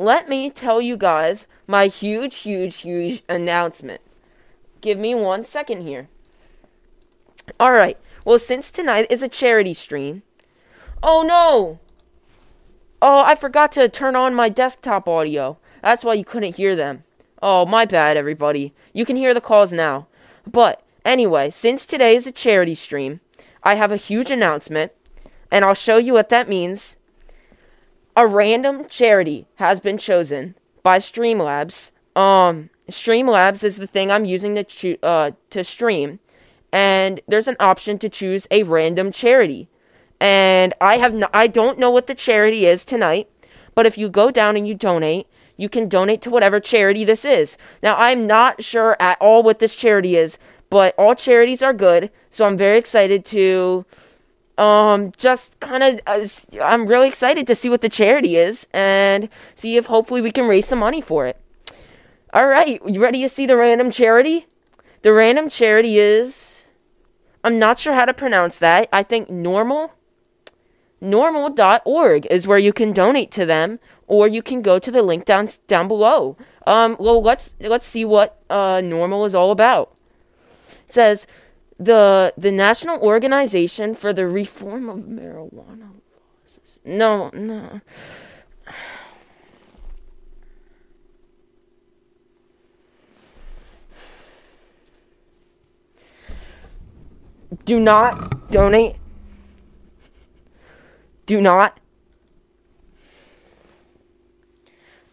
let me tell you guys my huge, huge, huge announcement. Give me one second here. Alright, well, since tonight is a charity stream. Oh no! Oh, I forgot to turn on my desktop audio. That's why you couldn't hear them. Oh, my bad, everybody. You can hear the calls now. But, anyway, since today is a charity stream, I have a huge announcement, and I'll show you what that means. A random charity has been chosen by Streamlabs. Um, Streamlabs is the thing I'm using to cho- uh, to stream, and there's an option to choose a random charity. And I have no, I don't know what the charity is tonight, but if you go down and you donate, you can donate to whatever charity this is. Now, I'm not sure at all what this charity is, but all charities are good, so I'm very excited to um just kind of uh, I'm really excited to see what the charity is and see if hopefully we can raise some money for it. All right, you ready to see the random charity? The random charity is I'm not sure how to pronounce that. I think normal norml.org is where you can donate to them or you can go to the link down down below. Um well let's let's see what uh normal is all about. It says the the National Organization for the Reform of Marijuana Laws. No, no. Do not donate. Do not.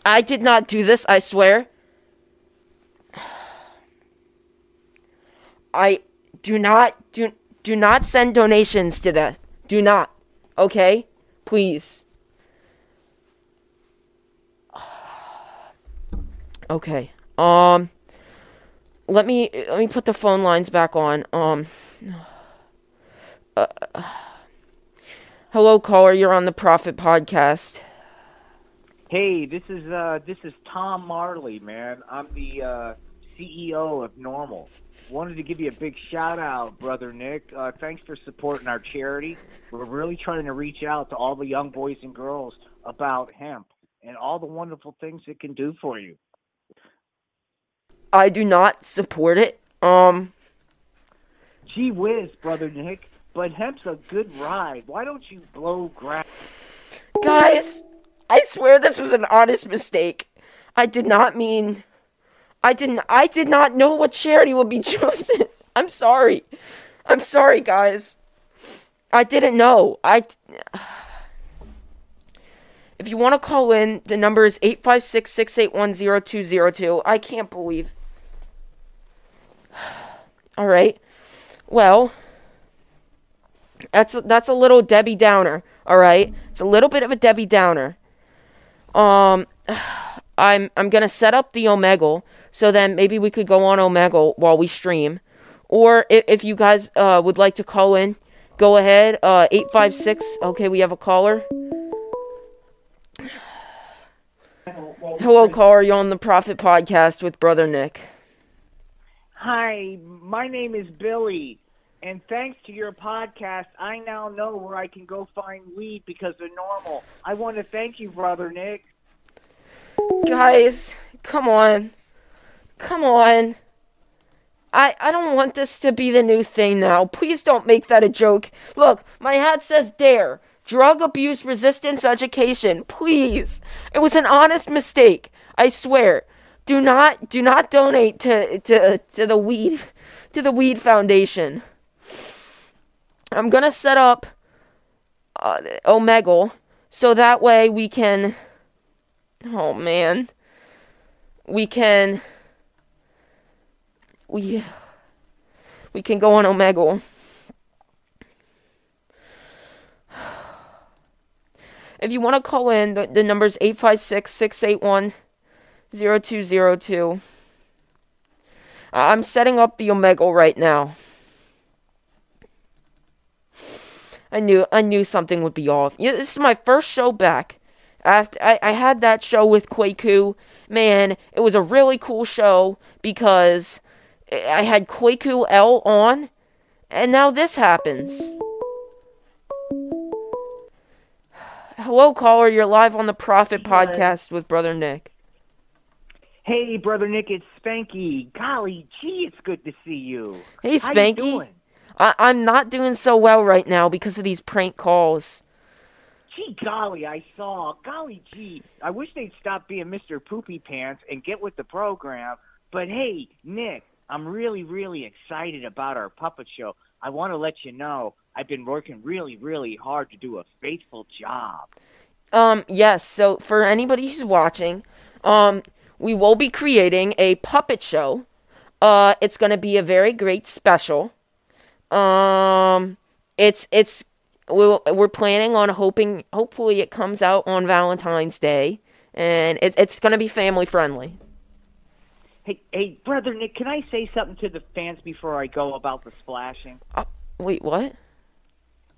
I did not do this, I swear. I do not do do not send donations to that. Do not. Okay? Please. Okay. Um let me let me put the phone lines back on. Um uh, Hello caller, you're on the Prophet podcast. Hey, this is uh this is Tom Marley, man. I'm the uh CEO of NORML. Wanted to give you a big shout out, brother Nick. Uh, thanks for supporting our charity. We're really trying to reach out to all the young boys and girls about hemp and all the wonderful things it can do for you. I do not support it. Um Gee whiz, brother Nick, but hemp's a good ride. Why don't you blow grass? Guys, I swear this was an honest mistake. I did not mean I didn't I did not know what charity would be chosen. I'm sorry. I'm sorry, guys. I didn't know. I If you want to call in, the number is 856-681-0202. I can't believe. All right. Well, that's that's a little Debbie Downer, all right? It's a little bit of a Debbie Downer. Um I'm I'm going to set up the Omegle so then maybe we could go on Omegle while we stream. Or if, if you guys uh, would like to call in, go ahead. Uh, 856. Okay, we have a caller. Hello, caller. You're on the Prophet Podcast with Brother Nick. Hi, my name is Billy, and thanks to your podcast, I now know where I can go find weed because they're normal. I want to thank you, brother Nick. Guys, come on. Come on. I, I don't want this to be the new thing now. Please don't make that a joke. Look, my hat says DARE. Drug Abuse Resistance Education. Please. It was an honest mistake. I swear. Do not do not donate to to to the weed to the weed foundation. I'm going to set up uh, Omegle so that way we can Oh man. We can we we can go on Omegle. If you want to call in, the, the number is 856 681 0202. I'm setting up the Omegle right now. I knew I knew something would be off. Yeah, this is my first show back. After I, I had that show with Kwaku. Man, it was a really cool show because I had Kwaku L on, and now this happens. Hello, caller. You're live on the Prophet Hey, podcast with Brother Nick. Hey, brother Nick, it's Spanky. Golly gee, it's good to see you. Hey, you Spanky. doing? I- I'm not doing so well right now because of these prank calls. Gee golly, I saw. Golly gee, I wish they'd stop being Mr. Poopy Pants and get with the program. But hey, Nick, I'm really, really excited about our puppet show. I want to let you know I've been working really, really hard to do a faithful job. Um, yes. So for anybody who's watching, um, we will be creating a puppet show. Uh, it's gonna be a very great special. Um, it's it's we'll, we're planning on hoping hopefully it comes out on Valentine's Day, and it, it's gonna be family friendly. Hey, hey, brother Nick, can I say something to the fans before I go about the splashing? Uh, wait, what?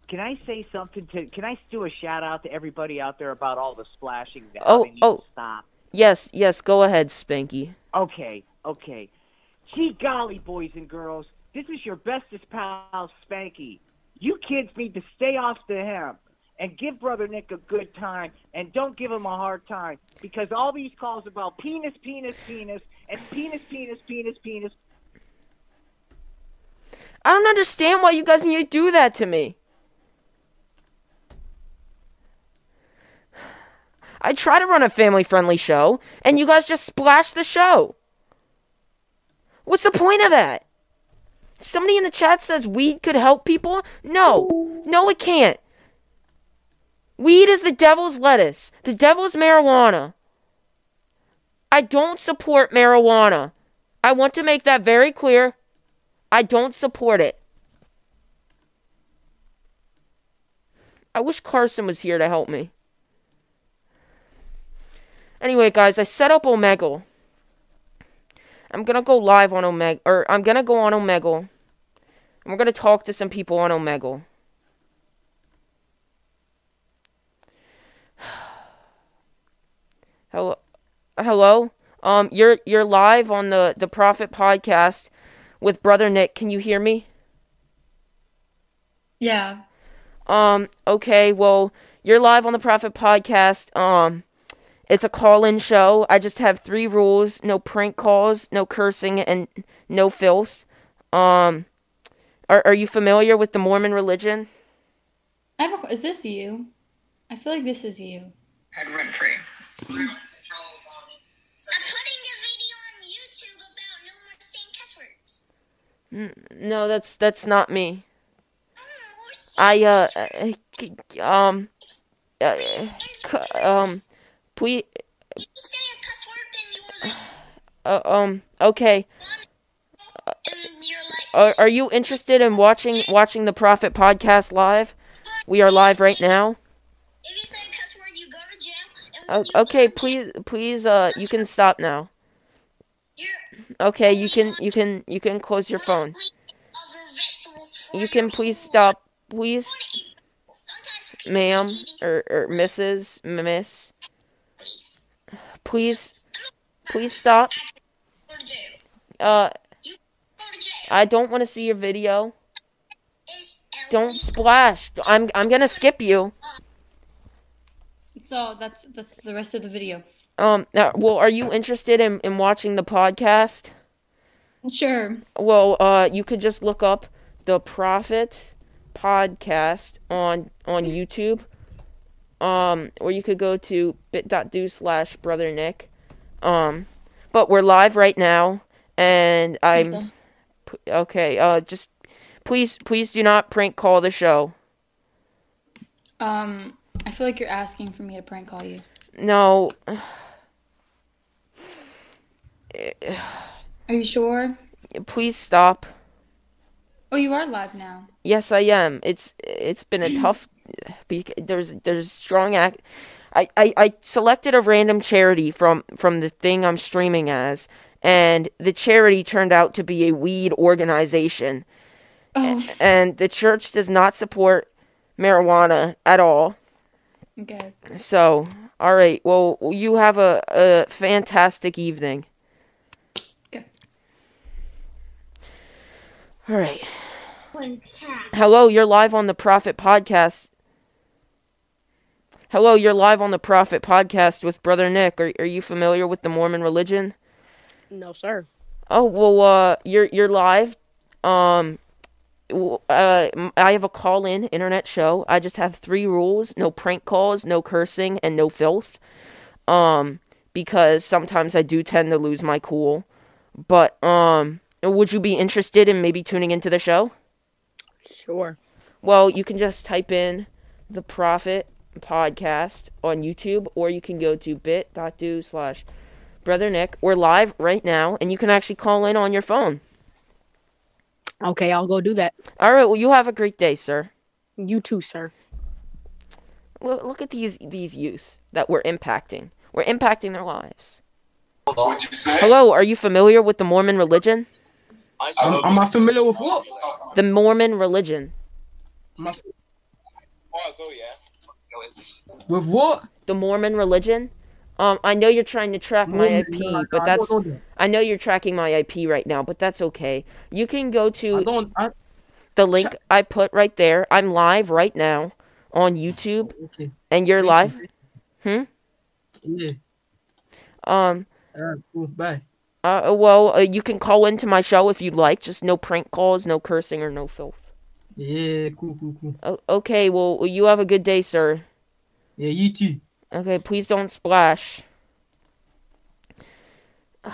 Can I say something to? Can I do a shout out to everybody out there about all the splashing? That Oh, they need oh. to stop. Yes, yes. Go ahead, Spanky. Okay, okay. Gee golly, boys and girls, this is your bestest pal, Spanky. You kids need to stay off the hemp and give Brother Nick a good time and don't give him a hard time because all these calls about penis, penis, penis, and penis, penis, penis, penis. I don't understand why you guys need to do that to me. I try to run a family friendly show, and you guys just splash the show. What's the point of that? Somebody in the chat says weed could help people? No. No, it can't. Weed is the devil's lettuce, the devil's marijuana. I don't support marijuana. I want to make that very clear. I don't support it. I wish Carson was here to help me. Anyway, guys, I set up Omegle. I'm gonna go live on Omegle, or I'm gonna go on Omegle. And we're gonna talk to some people on Omegle. Hello, hello. Um, you're you're live on the the Prophet podcast with Brother Nick. Can you hear me? Yeah. Um, okay, well, you're live on the Prophet podcast. Um, it's a call-in show. I just have three rules: no prank calls, no cursing, and no filth. Um, are are you familiar with the Mormon religion? I have a, is this you? I feel like this is you. Head rent No, that's that's not me. I uh, uh, um, uh, um, please, you say a cuss word, then you're like, uh, um, okay. you're Are are you interested in watching watching the Prophet podcast live? We are live right now. if you say a cuss word, you go to jail. And O- when you okay, please, please, uh, you can stop now. Okay, you can, you can, you can close your phone. You can please stop, please, ma'am, or, or Mrs., Miss. Please, please stop. Uh. I don't want to see your video. Don't splash. I'm, I'm gonna skip you. So that's that's the rest of the video. Um, now, well, are you interested in, in watching the podcast? Sure. Well, uh, you could just look up the Prophet podcast on on YouTube. Um, or you could go to bit.do slash brother Nick. Um, but we're live right now, and I'm Okay. okay. Uh, just please, please do not prank call the show. Um, I feel like you're asking for me to prank call you. No, Are you sure? please stop. Oh, you are live now. Yes, I am. It's it's been a tough. There's there's strong act. I, I, I selected a random charity from from the thing I'm streaming as, and the charity turned out to be a weed organization, Oh, and the church does not support marijuana at all. okay. So, all right. Well, you have a, a fantastic evening. All right. Hello, you're live on the Prophet podcast. Hello, you're live on the Prophet podcast with Brother Nick. Are, are you familiar with the Mormon religion? No, sir. Oh well, uh, you're you're live. Um, uh, m- I have a call-in internet show. I just have three rules: no prank calls, no cursing, and no filth. Um, because sometimes I do tend to lose my cool. But um, would you be interested in maybe tuning into the show? Sure. Well, you can just type in the Prophet podcast on YouTube, or you can go to bit.do slash brother Nick. We're live right now, and you can actually call in on your phone. Okay, I'll go do that. All right. Well, you have a great day, sir. You too, sir. Look, look at these these youth that we're impacting. We're impacting their lives. What'd you say? Hello, are you familiar with the Mormon religion? Am, am I familiar with what? The Mormon religion. I- With what? The Mormon religion. Um, I know you're trying to track my IP, but that's I know you're tracking my IP right now, but that's okay. You can go to. I, the link I put right there. I'm live right now on YouTube, okay. and you're live. Hmm? Yeah. Um. Alright, cool. Bye. Uh. Well, uh, you can call into my show if you'd like. Just no prank calls, no cursing, or no filth. Yeah. Cool. Cool. Cool. O- okay. Well, you have a good day, sir. Yeah. You too. Okay. Please don't splash.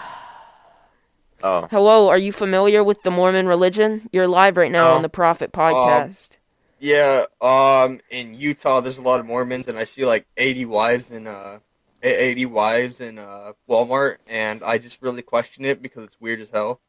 Oh, Hello. Are you familiar with the Mormon religion? You're live right now No. on the Prophet podcast. yeah. Um, in Utah, there's a lot of Mormons, and I see like 80 wives in uh, a- 80 wives in uh Walmart, and I just really question it because it's weird as hell.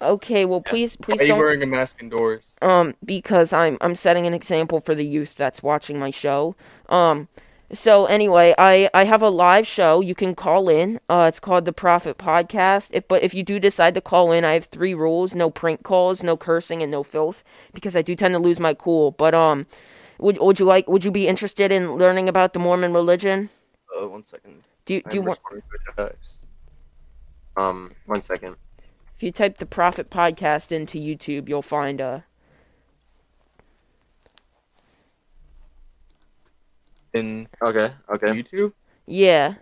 Okay. Well, please, please Why are you don't. wearing a mask indoors? um because I'm I'm setting an example for the youth that's watching my show. Um so anyway, I I have a live show. You can call in. Uh it's called the Prophet Podcast. If, but if you do decide to call in, I have three rules: no prank calls, no cursing, and no filth because I do tend to lose my cool. But um would would you like would you be interested in learning about the Mormon religion? Uh, one second. Do you, do you want to a. Um, one second. if you type the Prophet Podcast into YouTube, you'll find a. In Okay. Okay. YouTube. yeah.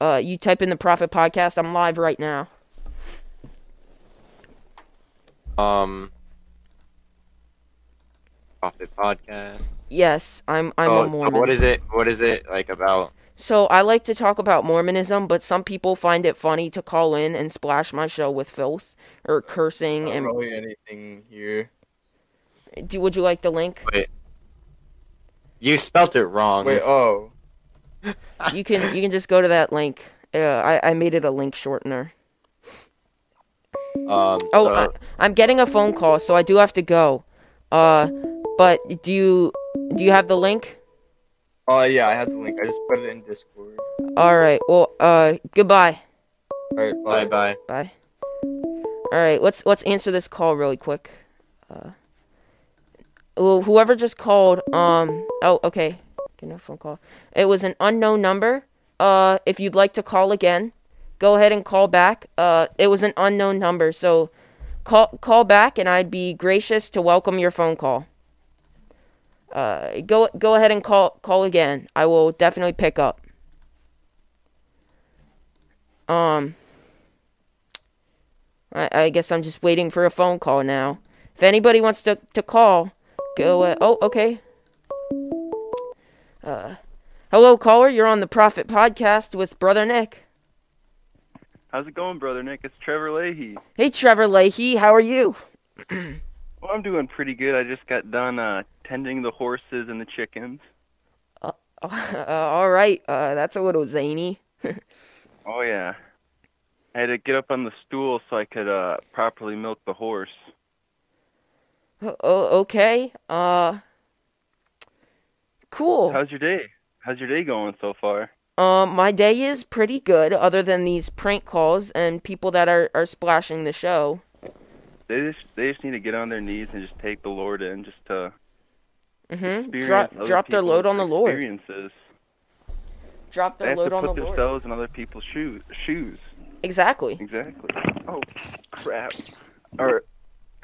Uh you type in the Prophet Podcast. I'm live right now. Um. Prophet podcast. Yes, I'm I'm oh, a Mormon. What is it? What is it like about? So I like to talk about Mormonism, but some people find it funny to call in and splash my show with filth or cursing. Not And really anything here. do, would you like the link? Wait. You spelt it wrong. Wait. Oh. You can you can just go to that link. Uh, I I made it a link shortener. Um. Oh, so- I, I'm getting a phone call, so I do have to go. Uh, but do you do you have the link? Oh yeah, I have the link. I just put it in Discord. All right. Well, uh, goodbye. All right, bye bye. Bye. All right, let's let's answer this call really quick. Uh, well, whoever just called, um, oh, okay, get no phone call. It was an unknown number. Uh, if you'd like to call again, go ahead and call back. Uh, it was an unknown number, so call call back, and I'd be gracious to welcome your phone call. Uh, go go ahead and call call again. I will definitely pick up. Um. I, I guess I'm just waiting for a phone call now. If anybody wants to, to call, go. Uh, oh, okay. Uh, hello, caller. You're on the Prophet Podcast with Brother Nick. How's it going, brother Nick? It's Trevor Leahy. Hey, Trevor Leahy. How are you? Well, I'm doing pretty good. I just got done uh, tending the horses and the chickens. Uh, all right. Uh, that's a little zany. Oh yeah. I had to get up on the stool so I could uh, properly milk the horse. Oh, okay. Uh, cool. How's your day? How's your day going so far? Um, my day is pretty good, other than these prank calls and people that are, are splashing the show. They just they just need to get on their knees and just take the Lord in, just to Mm-hmm. Drop drop their load on the Lord. Experiences. Drop their load to on the Lord. put themselves in other people's shoes. Shoes. Exactly. Exactly. Oh crap. Or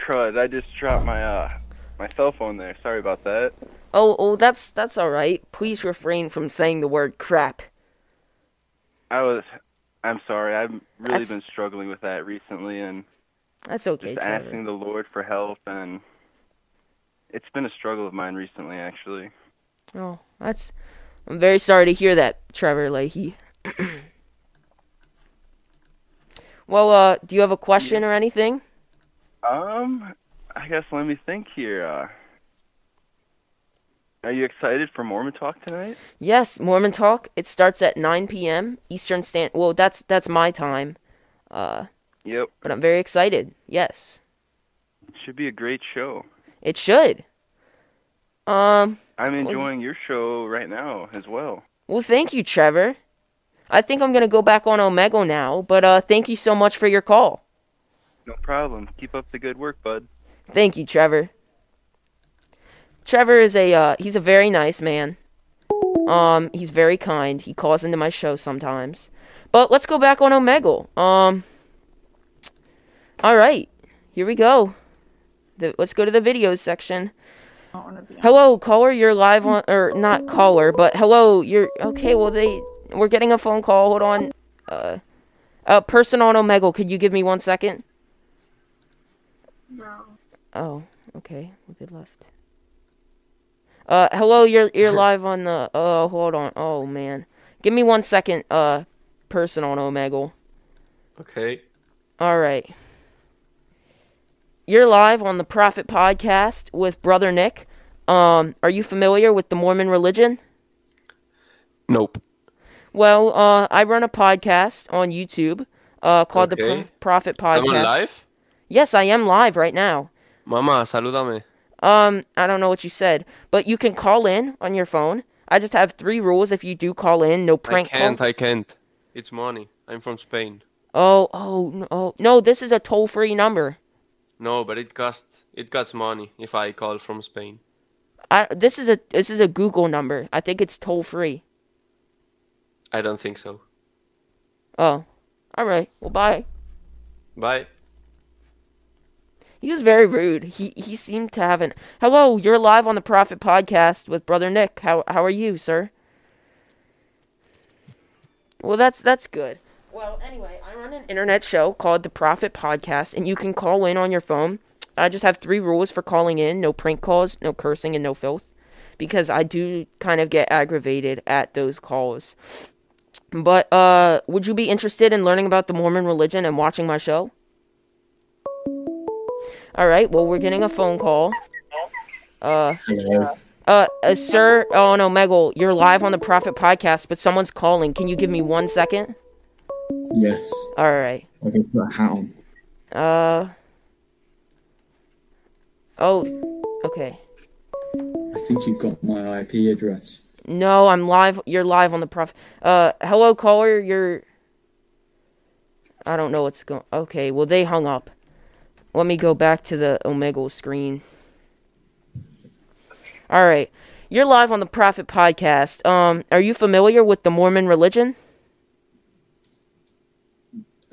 crud! I just dropped my uh my cell phone there. Sorry about that. Oh, oh, that's that's all right. Please refrain from saying the word crap. I was. I'm sorry. I've really That's- been struggling with that recently, and That's okay, just Trevor. asking the Lord for help, and it's been a struggle of mine recently, actually. Oh, that's. I'm very sorry to hear that, Trevor Leahy. well, uh, do you have a question or anything? Um, I guess let me think here. Uh, are you excited for Mormon Talk tonight? Yes, Mormon Talk. It starts at 9 p.m. Eastern Stand. Well, that's that's my time. Uh, Yep. but I'm very excited. Yes, Should be a great show. it should. Um. I'm Was- enjoying your show right now as well. Well, thank you, Trevor. I think I'm gonna go back on Omegle now. But uh, thank you so much for your call. No problem. Keep up the good work, bud. Thank you, Trevor. Trevor is a uh, he's a very nice man. Um, he's very kind. He calls into my show sometimes. But let's go back on Omegle. Um, all right, here we go. The, let's go to the videos section. Hello, caller. You're live on, or not caller, but hello. You're okay. Well, they we're getting a phone call. Hold on. Uh, uh, person on Omegle. Could you give me one second? No. Oh, okay. Well, they left. Uh, hello, you're you're live on the. Oh, hold on. Oh man, give me one second. Uh, person on Omegle. Okay. All right. You're live on the Prophet Podcast with Brother Nick. Um, are you familiar with the Mormon religion? Nope. Well, uh, I run a podcast on YouTube. Uh, called the Pro- Prophet I'm on Podcast. live? Yes, I am live right now. Mama, salúdame. Um, I don't know what you said, but you can call in on your phone. I just have three rules if you do call in. No prank. I can't, calls. I can't. It's money. I'm from Spain. Oh, oh, no, oh, no! This is a toll-free number. No, but it costs it costs money if I call from Spain. I this is a this is a Google number. I think it's toll-free. I don't think so. Oh, all right. Well, bye. Bye. He was very rude. He he seemed to have an hello. You're live on the Prophet Podcast with Brother Nick. How how are you, sir? Well, that's that's good. Well, anyway, I run an internet show called the Prophet Podcast, and you can call in on your phone. I just have three rules for calling in: no prank calls, no cursing, and no filth, because I do kind of get aggravated at those calls. But uh, would you be interested in learning about the Mormon religion and watching my show? All right. Well, we're getting a phone call. Uh, uh, uh, sir. Oh no, Megal, you're live on the Prophet Podcast, but someone's calling. Can you give me one second? Yes. All right. I can put a hat on. Uh. Oh. Okay. I think you've got my IP address. No, I'm live. You're live on the Prophet. Uh, hello, caller. You're. I don't know what's going. Okay. Well, they hung up. Let me go back to the Omegle screen. All right. You're live on the Prophet Podcast. Um, are you familiar with the Mormon religion?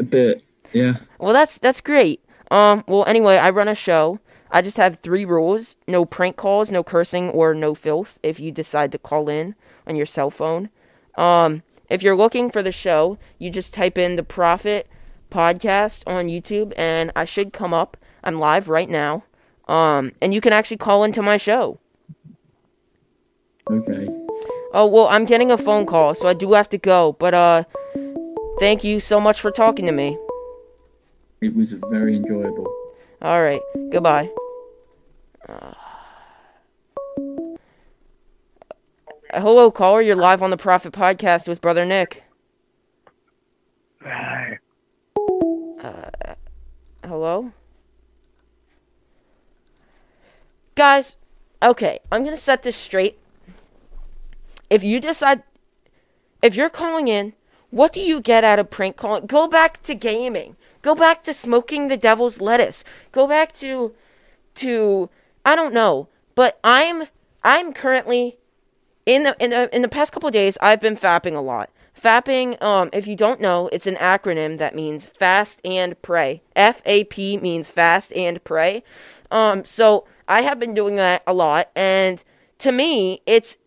A bit, yeah. Well, that's that's great. Um, well, anyway, I run a show. I just have three rules: no prank calls, no cursing, or no filth. If you decide to call in on your cell phone, um, if you're looking for the show, you just type in the Prophet Podcast on YouTube, and I should come up. I'm live right now. Um, and you can actually call into my show. Okay. Oh well, I'm getting a phone call, so I do have to go. But uh, thank you so much for talking to me. It was very enjoyable. All right, goodbye. Uh, hello, caller. You're live on the Prophet Podcast with Brother Nick. Hi. Uh, hello? Guys, okay, I'm gonna set this straight. If you decide, if you're calling in, what do you get out of prank calling? Go back to gaming. Go back to smoking the devil's lettuce. Go back to, to, I don't know. But I'm, I'm currently, in the in the in the past couple days, I've been fapping a lot. Fapping, um, if you don't know, it's an acronym that means fast and pray. F A P means fast and pray. Um, so I have been doing that a lot, and to me, it's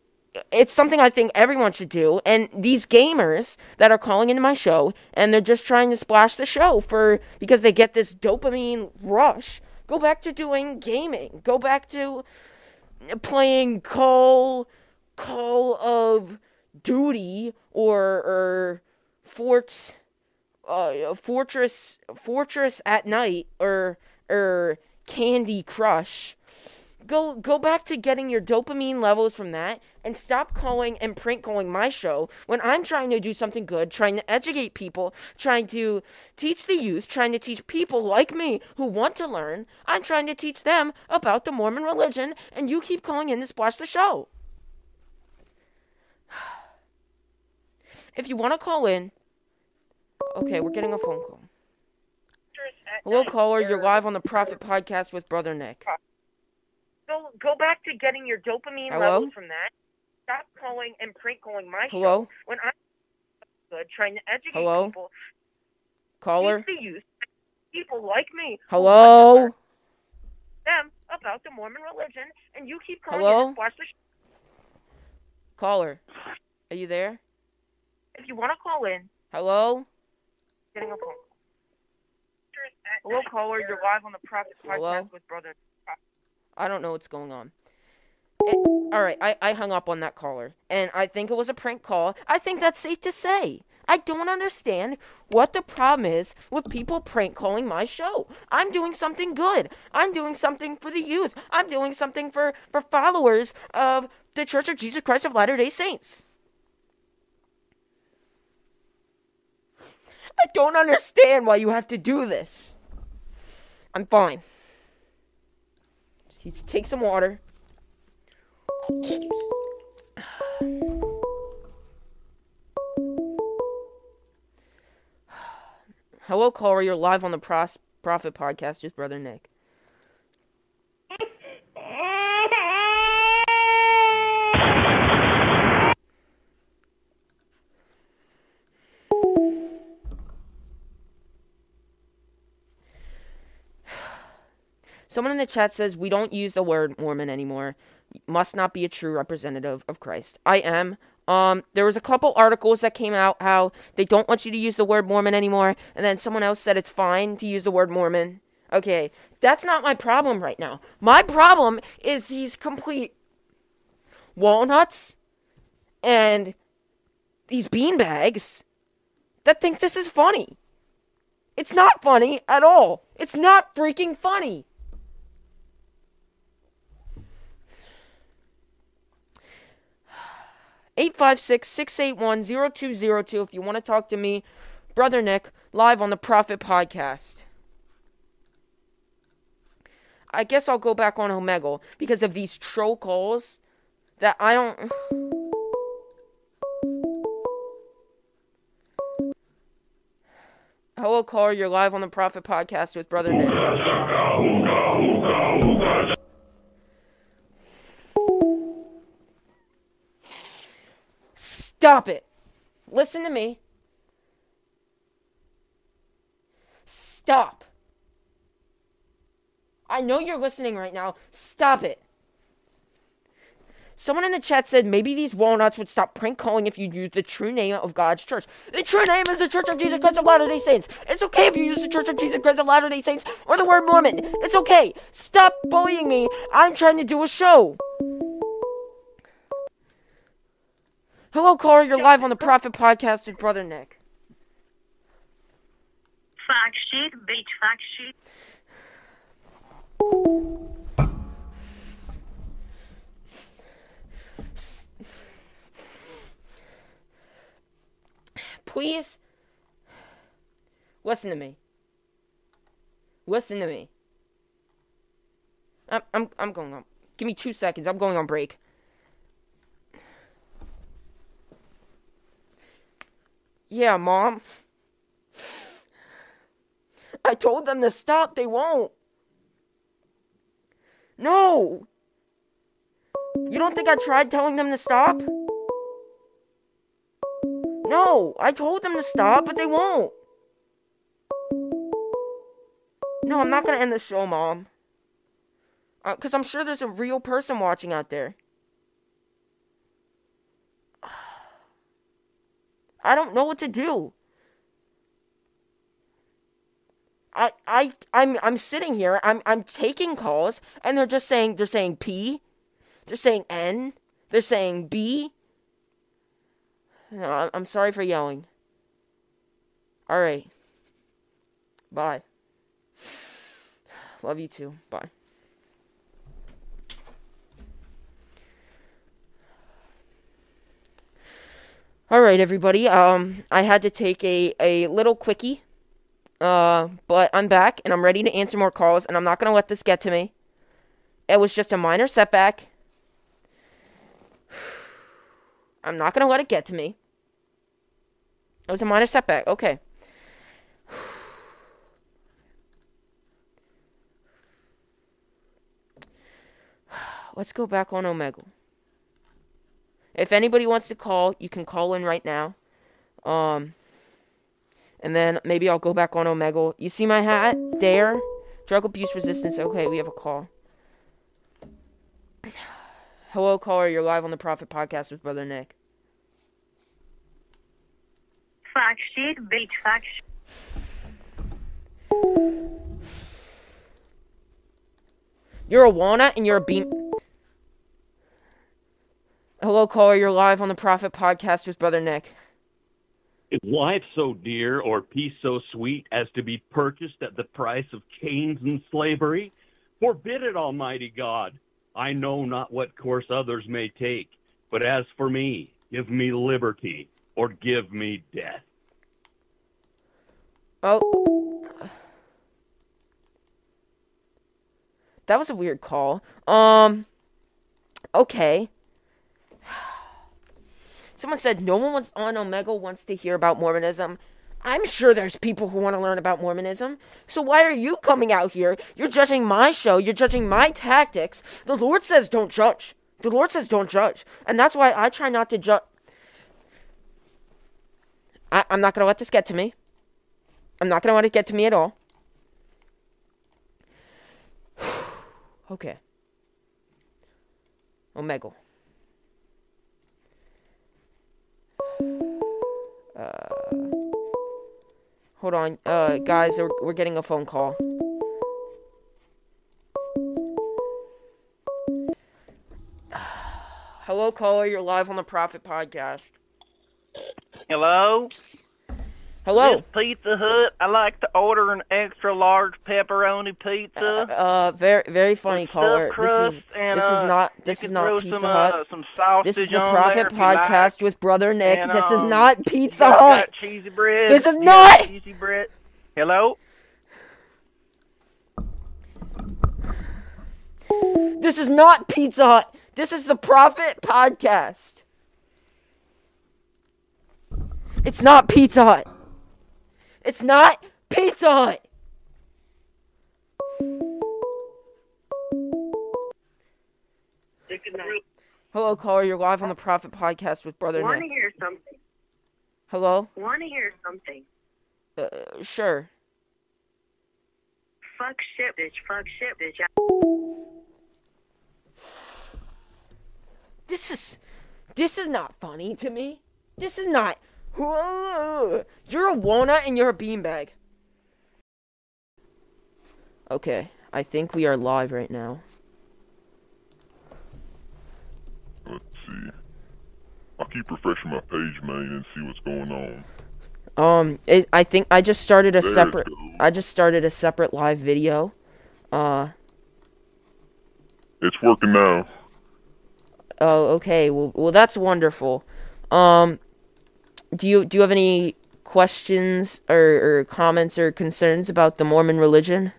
it's something I think everyone should do. And these gamers that are calling into my show and they're just trying to splash the show for because they get this dopamine rush. Go back to doing gaming. Go back to playing Call Call of Duty or or Fort uh, Fortress Fortress at night or or Candy Crush. Go go back to getting your dopamine levels from that and stop calling and prank calling my show when I'm trying to do something good, trying to educate people, trying to teach the youth, trying to teach people like me who want to learn. I'm trying to teach them about the Mormon religion and you keep calling in to splash the show. If you want to call in, okay, we're getting a phone call. Hello, caller. You're live on the Prophet Podcast with Brother Nick. Go go back to getting your dopamine Hello? levels from that. Stop calling and prank calling my Hello? show when I'm good, trying to educate Hello? people, Caller? teach the youth, people like me, Hello? want to learn them about the Mormon religion, and you keep calling Hello? in to the show. Caller, are you there? If you want to call in, Hello? getting a phone. Hello, caller. You're live on the Prophet Podcast Hello? with Brother. I don't know what's going on. Eh, all right, I, I hung up on that caller, and I think it was a prank call. I think that's safe to say. I don't understand what the problem is with people prank calling my show. I'm doing something good. I'm doing something for the youth. I'm doing something for, for followers of the Church of Jesus Christ of Latter day Saints. I don't understand why you have to do this. I'm fine. Just take some water. Hello, caller. You're live on the Pros- Prophet Podcast with Brother Nick. Someone in the chat says we don't use the word Mormon anymore. Must not be a true representative of Christ. I am. Um, there was a couple articles that came out how they don't want you to use the word Mormon anymore, and then someone else said it's fine to use the word Mormon. Okay, that's not my problem right now. My problem is these complete walnuts and these bean bags that think this is funny. It's not funny at all. It's not freaking funny. Eight five six six eight one zero two zero two. if you want to talk to me, Brother Nick, live on the Prophet Podcast. I guess I'll go back on Omegle because of these troll calls that I don't. Hello, caller. You're live on the Prophet Podcast with Brother Nick. Stop it. Listen to me. Stop. I know you're listening right now. Stop it. Someone in the chat said maybe these walnuts would stop prank calling if you use the true name of God's church. The true name is the Church of Jesus Christ of Latter day Saints. It's okay if you use the Church of Jesus Christ of Latter day Saints or the word Mormon. It's okay. Stop bullying me. I'm trying to do a show. Hello, caller. You're live on the Prophet Podcast with Brother Nick. Fact sheet, bitch, fact sheet. Please listen to me. Listen to me. I'm I'm I'm going on. Give me 2 seconds. I'm going on break. Yeah, mom. I told them to stop. They won't. No. You don't think I tried telling them to stop? No, I told them to stop, but they won't. No, I'm not gonna end the show, Mom. Uh, Cause I'm sure there's a real person watching out there. I don't know what to do. I I I'm I'm sitting here. I'm I'm taking calls and they're just saying they're saying P. They're saying N. They're saying B. No, I'm- I'm sorry for yelling. All right. Bye. Love you too. Bye. All right, everybody. Um, I had to take a, a little quickie. Uh, but I'm back and I'm ready to answer more calls, and I'm not gonna let this get to me. It was just a minor setback. I'm not gonna let it get to me. It was a minor setback. Okay. Let's go back on Omegle. If anybody wants to call, you can call in right now. Um, and then maybe I'll go back on Omegle. You see my hat? Dare? Drug abuse resistance. Okay, we have a call. Hello, caller. You're live on the Prophet Podcast with Brother Nick. Fact sheet, bitch, fact sheet. You're a walnut and you're a bean. Hello, caller. You're live on the Prophet Podcast with Brother Nick. Is life so dear or peace so sweet as to be purchased at the price of chains and slavery? Forbid it, Almighty God. I know not what course others may take, but as for me, give me liberty or give me death. Oh. That was a weird call. Um. Okay. Someone said no one wants on Omegle wants to hear about Mormonism. I'm sure there's people who want to learn about Mormonism. So why are you coming out here? You're judging my show. You're judging my tactics. The Lord says don't judge. The Lord says don't judge. And that's why I try not to judge. I'm not going to let this get to me. I'm not going to let it get to me at all. okay. Omegle. Uh, hold on, uh, guys, we're, we're getting a phone call. Hello, caller. You're live on the Prophet Podcast. Hello? Hello. This Pizza Hut. I like to order an extra large pepperoni pizza. Uh, very, very funny caller. crust This is and, this is uh, not this is not Pizza some, Hut. uh, some sausage this is the Prophet there like. Podcast with Brother Nick. And, this is um, not Pizza Hut. cheesy bread. This is You not- cheesy bread. Hello? This is not Pizza Hut. This is the Prophet Podcast. It's not Pizza Hut. It's not Pizza Hut. Hello, caller. You're live on the Prophet Podcast with Brother Want to Nick. hear something? Hello. Want to hear something? Uh, sure. Fuck shit, bitch. Fuck shit, bitch. This is this is not funny to me. This is not. You're a walnut and you're a beanbag. Okay, I think we are live right now. Let's see. I'll keep refreshing my page, man, and see what's going on. Um, it, I think I just started a There separate. I just started a separate live video. Uh. It's working now. Oh, okay. Well, well, that's wonderful. Um, do you do you have any questions or, or comments or concerns about the Mormon religion?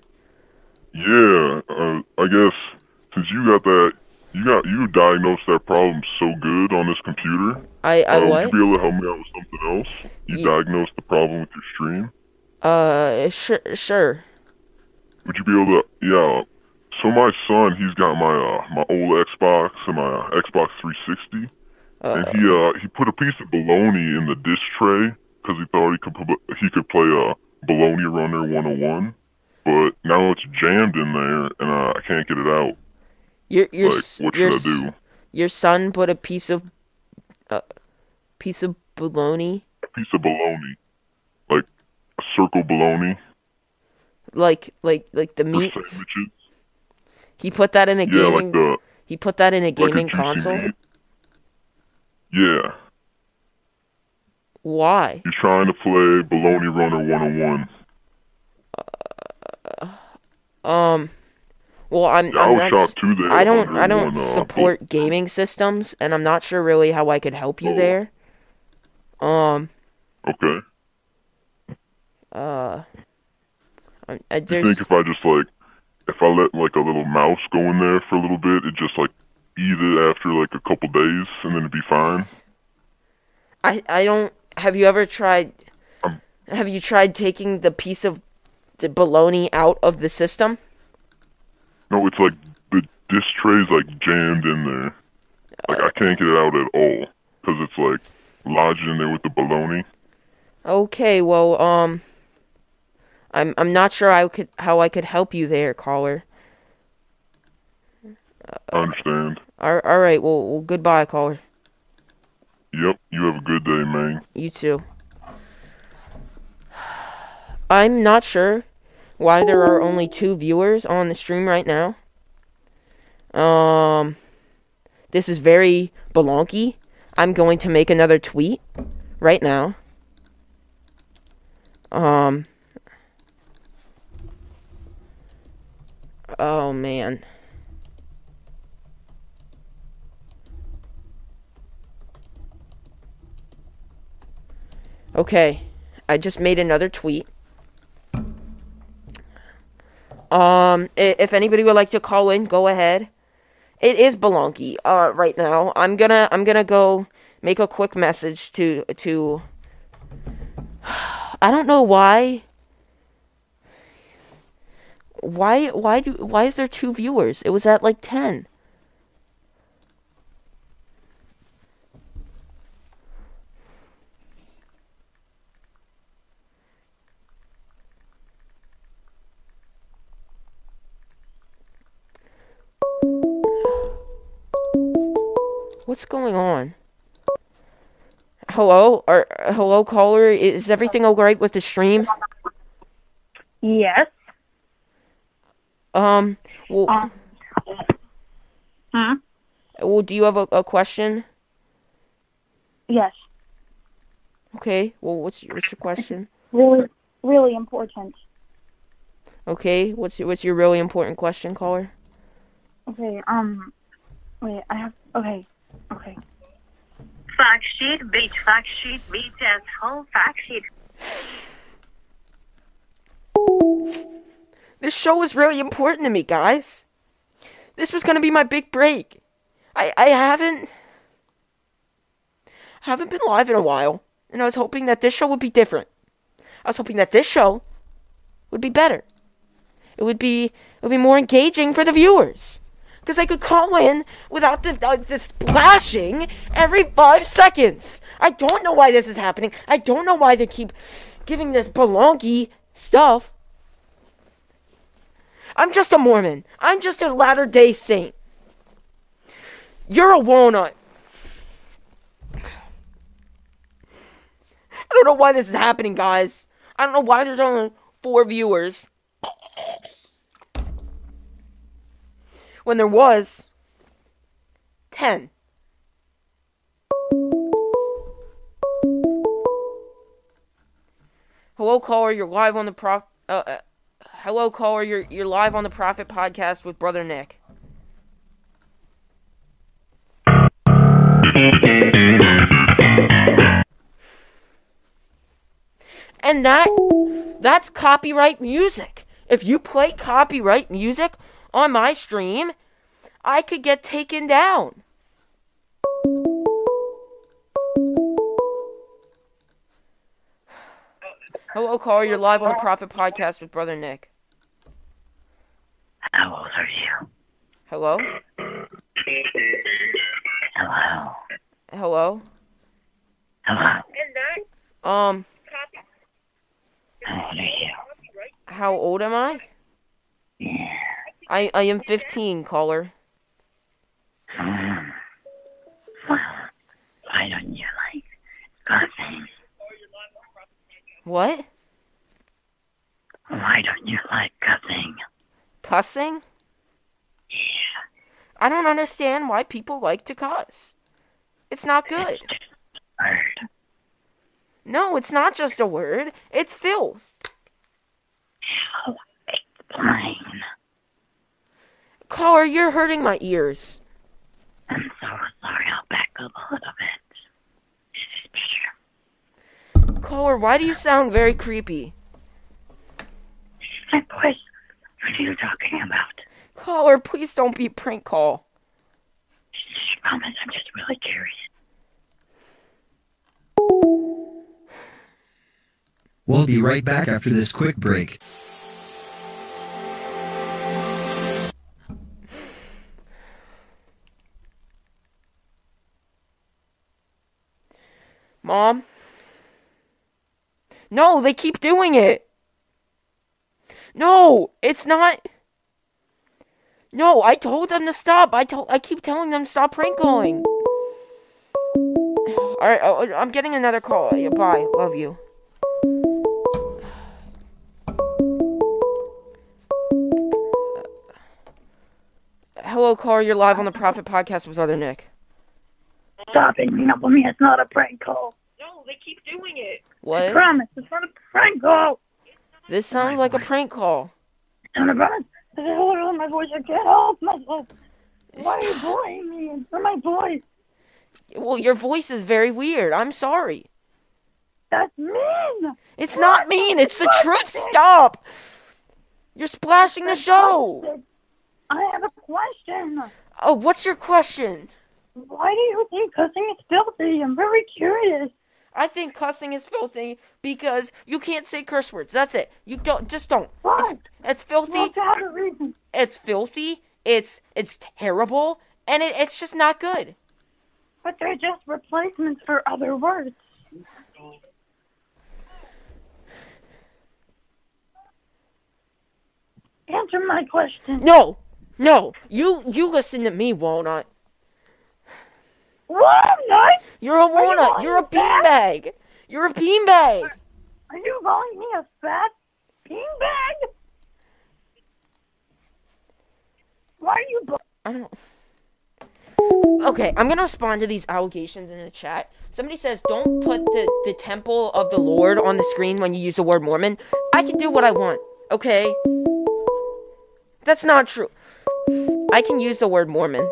Yeah, uh, I guess since you got that, you got you diagnosed that problem so good on this computer. I I uh, what? Would you be able to help me out with something else? You Ye- diagnosed the problem with your stream. Uh, sure, sure. Would you be able to? Yeah. So my son, he's got my uh, my old Xbox and my uh, Xbox 360, and he uh he put a piece of bologna in the dish tray because he thought he could put, he could play a Bologna Runner 101, but now it's jammed in there and uh, I can't get it out. Your your like, what your should I do? Your son put a piece of uh, piece of bologna piece of bologna, like a circle bologna Like like like the meat. sandwiches. He put that in a Yeah, gaming. like the he put that in a like a gaming console. meat. Yeah, Why? he's trying to play Baloney Runner 101. Um. Well, I'm. Yeah, I I'm was not, shocked too. Had I don't. I don't 101, uh, support gaming systems, and I'm not sure really how I could help you there. Um. Okay. Uh. I, I, You think if I just like, if I let like a little mouse go in there for a little bit, it just like eat it after like a couple days, and then it'd be fine. I. I don't. Have you ever tried? Um, Have you tried taking the piece of the bologna out of the system? No, it's like the disc tray's like jammed in there. Like I can't get it out at all because it's like lodged in there with the bologna. Okay, well, um, I'm I'm not sure I could how I could help you there, caller. I understand. All, all right, well, well, goodbye, caller. Yep. You have a good day, man. You too. I'm not sure why there are only two viewers on the stream right now. Um, this is very balonky. I'm going to make another tweet right now. Um. Oh man. Okay, I just made another tweet. Um, if anybody would like to call in, go ahead. It is Belonky, uh, right now. I'm gonna, I'm gonna go make a quick message to, to, I don't know why. Why, why do, why is there two viewers? It was at like 10. What's going on? Hello? Or hello caller? Is everything alright with the stream? Yes. Um, well, Um, Hmm? well do you have a, a question? Yes. Okay, well what's your, what's your question? Really, really important. Okay, what's your, what's your really important question, caller? Okay. Um. Wait. I have. Okay. Okay. Fact sheet, bitch, fact sheet, bitch, asshole, fact sheet. This show was really important to me, guys. This was gonna be my big break. I I haven't haven't been live in a while, and I was hoping that this show would be different. I was hoping that this show would be better. It would be it would be more engaging for the viewers. Because I could call in without the, uh, the splashing every five seconds. I don't know why this is happening. I don't know why they keep giving this balonky stuff. I'm just a Mormon. I'm just a Latter day Saint. You're a walnut. I don't know why this is happening, guys. I don't know why there's only four viewers. When there was ten. Hello, caller. You're live on the prof. Uh, uh, hello, caller. You're you're live on the Prophet Podcast with Brother Nick. And that that's copyright music. If you play copyright music on my stream, I could get taken down. Hello, caller. You're live on the Prophet Podcast with Brother Nick. How old are you? Hello? Hello. Hello? Hello. Um, How old are you? how old am I? I I am 15, caller. Well, why don't you like coffee? What? Why don't you like cussing? Cussing? Yeah. I don't understand why people like to cuss. It's not good. Word. No, it's not just a word. It's filth. Plain. Caller, you're hurting my ears. I'm so sorry. I'll back up a little bit. Caller, why do you sound very creepy? My voice. What are you talking about? Caller, please don't be prank call. Shh, promise. I'm just really curious. We'll be right back after this quick break. Mom? No, they keep doing it. No, it's not. No, I told them to stop. I told I keep telling them to stop prank calling. All right, oh, I'm getting another call. Bye. Love you. Hello, caller. You're live on the Prophet Podcast with Brother Nick. Stop hanging up on me. It's not a prank call. No, they keep doing it. What? I promise. It's not a prank call. This sounds like a prank call. And I promise. I said, hold on, my voice. I can't help myself. Why are you bullying me? It's not my voice. Well, your voice is very weird. I'm sorry. That's mean. It's not mean. It's the truth. Stop. You're splashing the show. I have a question. Oh, what's your question? Why do you think cussing is filthy? I'm very curious. I think cussing is filthy because you can't say curse words. That's it. You don't just don't. It's it's filthy. Reason? It's filthy. It's it's terrible, and it, it's just not good. But they're just replacements for other words. Answer my question. No, no. You you listen to me, Walnut. Walnut? You're a you walnut. calling You're a beanbag. You're a beanbag. Are you calling me a fat beanbag? Why are you? bu- I don't. Okay, I'm gonna respond to these allegations in the chat. Somebody says, "Don't put the the temple of the Lord on the screen when you use the word Mormon." I can do what I want. Okay, that's not true. I can use the word Mormon.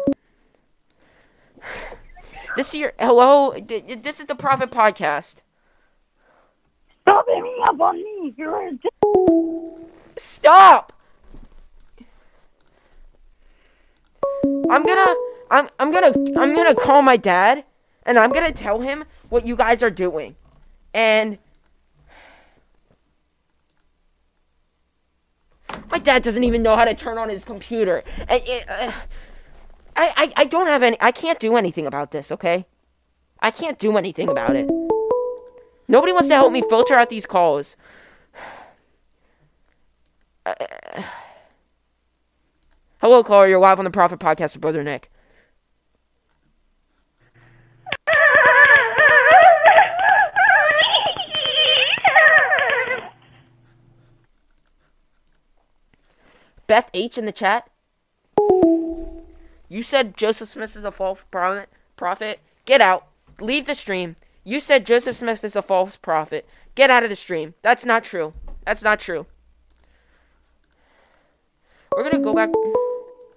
This is your hello. This is the Prophet Podcast. Stop hanging up on me. You're a. Stop. I'm gonna I'm I'm gonna I'm gonna call my dad and I'm gonna tell him what you guys are doing. And my dad doesn't even know how to turn on his computer. And uh, I, I I don't have any I can't do anything about this, okay? I can't do anything about it. Nobody wants to help me filter out these calls. Hello, caller. You're live on the Prophet Podcast with Brother Nick. Beth H in the chat. You said Joseph Smith is a false prophet. Get out. Leave the stream. You said Joseph Smith is a false prophet. Get out of the stream. That's not true. That's not true. We're gonna go back.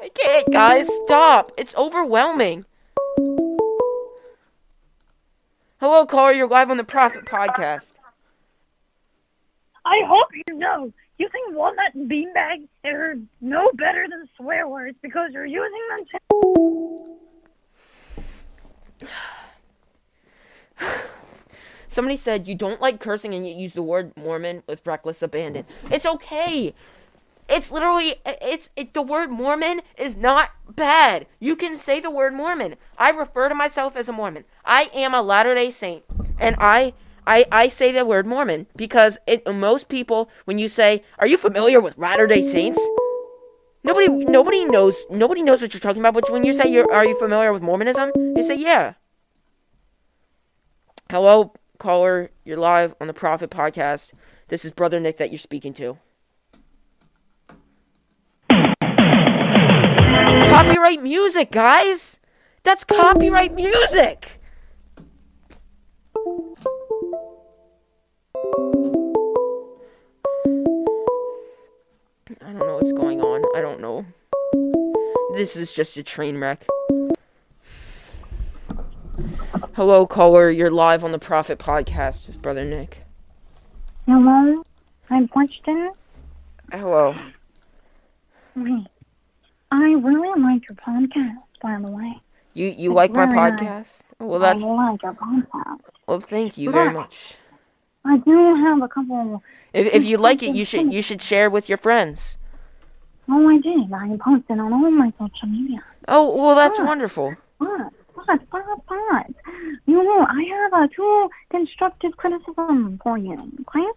I can't, guys. Stop. It's overwhelming. Hello, caller. You're live on the Prophet Podcast. I hope you know. Using walnut and beanbag are no better than swear words because you're using them to. Somebody said you don't like cursing and you use the word Mormon with reckless abandon. It's okay. It's literally it's it, the word Mormon is not bad. You can say the word Mormon. I refer to myself as a Mormon. I am a Latter-day Saint and I I, I say the word Mormon because it most people when you say, "Are you familiar with Latter-day Saints?" Nobody nobody knows nobody knows what you're talking about, but when you say are you familiar with Mormonism? They say, "Yeah." Hello, caller, you're live on the Prophet Podcast. This is Brother Nick that you're speaking to. Copyright music, guys! That's copyright music! I don't know what's going on. I don't know. This is just a train wreck. Hello, caller. You're live on the Prophet Podcast with Brother Nick. Hello, I'm Winston. Hello. Hey, I really like your podcast, by the way. You you It's like my very nice. podcast? Well, that's I like your podcast. well. Thank you very Yeah. much. I do have a couple. If if you like it, you should you should share with your friends. Oh, I did. I posted on all my social media. Oh well, that's Huh. wonderful. But, but, but, but, you know, I have a two constructive criticism for you, okay?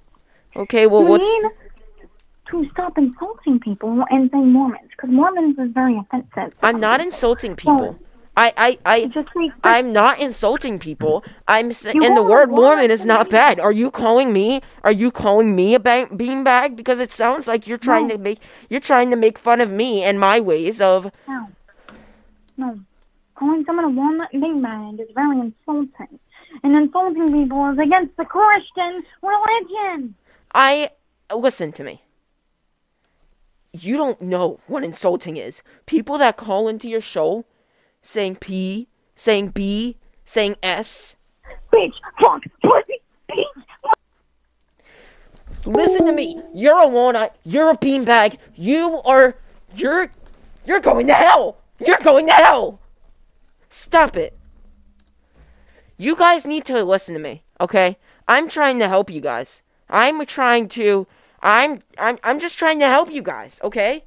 Okay, well, you what's need to stop insulting people and saying Mormons, because Mormons is very offensive. I'm not insulting people. I I I I'm not insulting people. I'm and the word Mormon is not bad. Are you calling me? Are you calling me a ba- beanbag? Because it sounds like you're trying No. to make you're trying to make fun of me and my ways of. No. No. Calling someone a walnut big bag is very insulting. And insulting people is against the Christian religion. I listen to me. You don't know what insulting is. People that call into your show saying P, saying B, saying S. Bitch, fuck, pussy, bitch. Listen to me. You're a walnut. You're a beanbag. You are. You're. You're going to hell. You're going to hell. Stop it. You guys need to listen to me, okay? I'm trying to help you guys. I'm trying to. I'm. I'm. I'm just trying to help you guys, okay?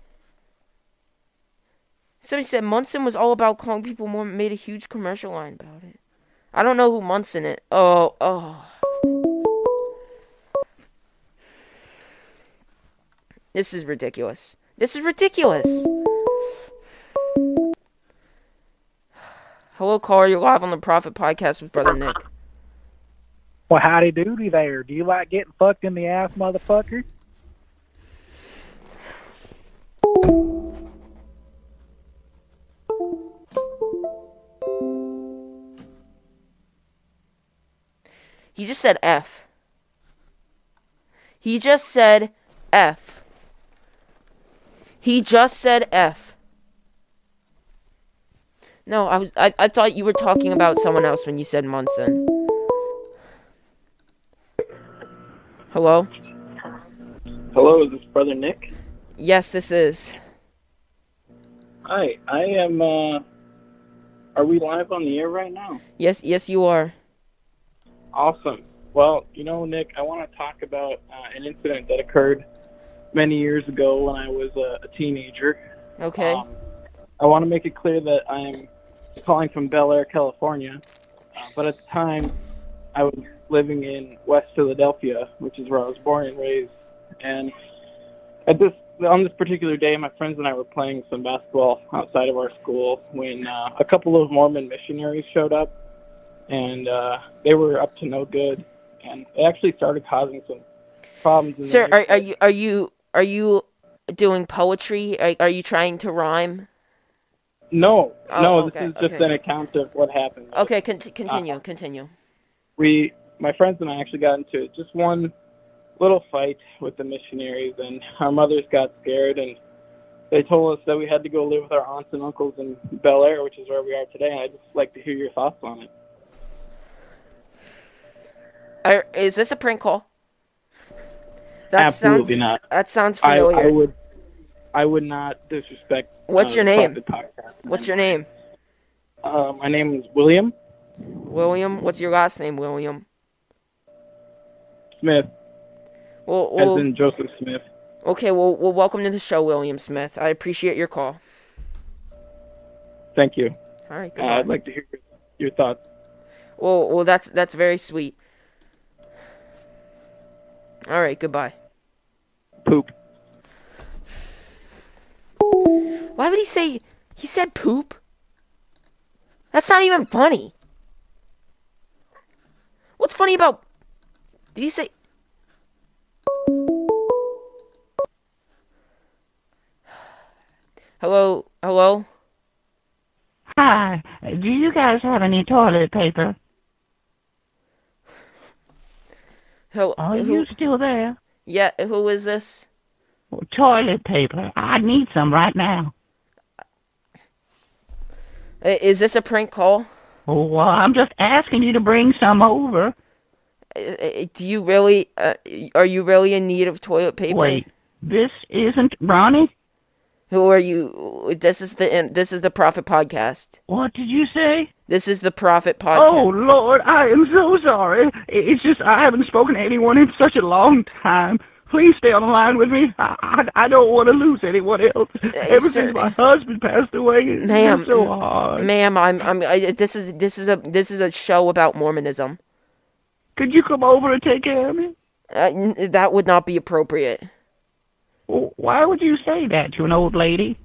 Somebody said Munson was all about calling people more. Made a huge commercial line about it. I don't know who Munson it. Oh. Oh. This is ridiculous. This is ridiculous. Hello, caller. You're live on the Prophet Podcast with Brother Nick. Well, howdy doody there. Do you like getting fucked in the ass, motherfucker? He just said F. He just said F. He just said F. No, I was I, I thought you were talking about someone else when you said Munson. Hello? Hello, is this Brother Nick? Yes, this is. Hi, I am, uh, are we live on the air right now? Yes, yes you are. Awesome. Well, you know, Nick, I want to talk about uh, an incident that occurred many years ago when I was a, a teenager. Okay. Um, I want to make it clear that I am calling from Bel Air, California, uh, but at the time I was living in West Philadelphia, which is where I was born and raised. And at this on this particular day, my friends and I were playing some basketball outside of our school when uh, a couple of Mormon missionaries showed up, and uh, they were up to no good, and they actually started causing some problems. Sir, are, are you are you are you doing poetry? Are, are you trying to rhyme? No, Oh, no, okay, this is just okay. an account of what happened. Okay, con- continue, continue. we my friends and I actually got into just one little fight with the missionaries and our mothers got scared and they told us that we had to go live with our aunts and uncles in Bel Air, which is where we are today, and I'd just like to hear your thoughts on it. Are, is this a prank call? That Absolutely sounds, not. That sounds familiar. I would I would not disrespect What's uh, your name? What's your name? Uh, my name is William William. What's your last name, William? Smith, Well, as in Joseph Smith. okay. Well, well, welcome to the show, William Smith. I appreciate your call. Thank you. All right. Uh, I'd like to hear your thoughts. Well, well, that's that's very sweet. All right. Goodbye. Poop. Why would he say? He said poop. That's not even funny. What's funny about Did he say? Hello, hello. Hi. Do you guys have any toilet paper? Who, Are who- you still there? Yeah, who is this? Toilet paper. I need some right now. Is this a prank call? Oh, well, I'm just asking you to bring some over. Do you really? Uh, are you really in need of toilet paper? Wait, this isn't Ronnie? Who are you? This is the this is the Prophet Podcast. What did you say? This is the Prophet Podcast. Oh, Lord, I am so sorry. It's just I haven't spoken to anyone in such a long time. Please stay on the line with me. I, I, I don't want to lose anyone else. Ever sir. since my husband passed away, it's ma'am, been so hard. ma'am, I'm I'm I, this is this is a this is a show about Mormonism. Could you come over and take care of me? Uh, that would not be appropriate, Why would you say that to an old lady?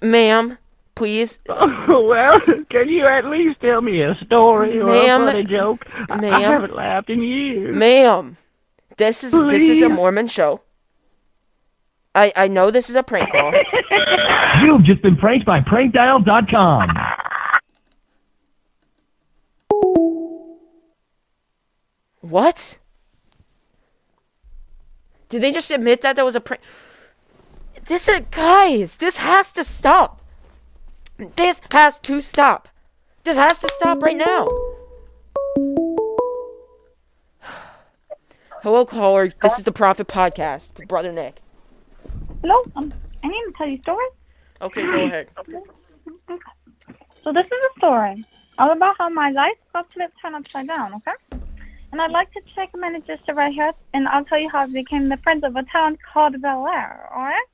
ma'am. Please, Oh, well, can you at least tell me a story or Ma'am, a funny joke? I- I haven't laughed in years. ma'am. This is this is a Mormon show. I I know this is a prank call. You've just been pranked by prankdial.com. What? Did they just admit that there was a prank? This is guys. This has to stop. This has to stop. This has to stop right now. Hello, caller. This is the Prophet Podcast Brother Nick. Hello. Um, I need to tell you a story. Okay, go ahead. So this is a story all about how my life got flipped turned upside down. Okay. And I'd like to check a minute just to right here, and I'll tell you how I became the prince of a town called Bel Air. All right.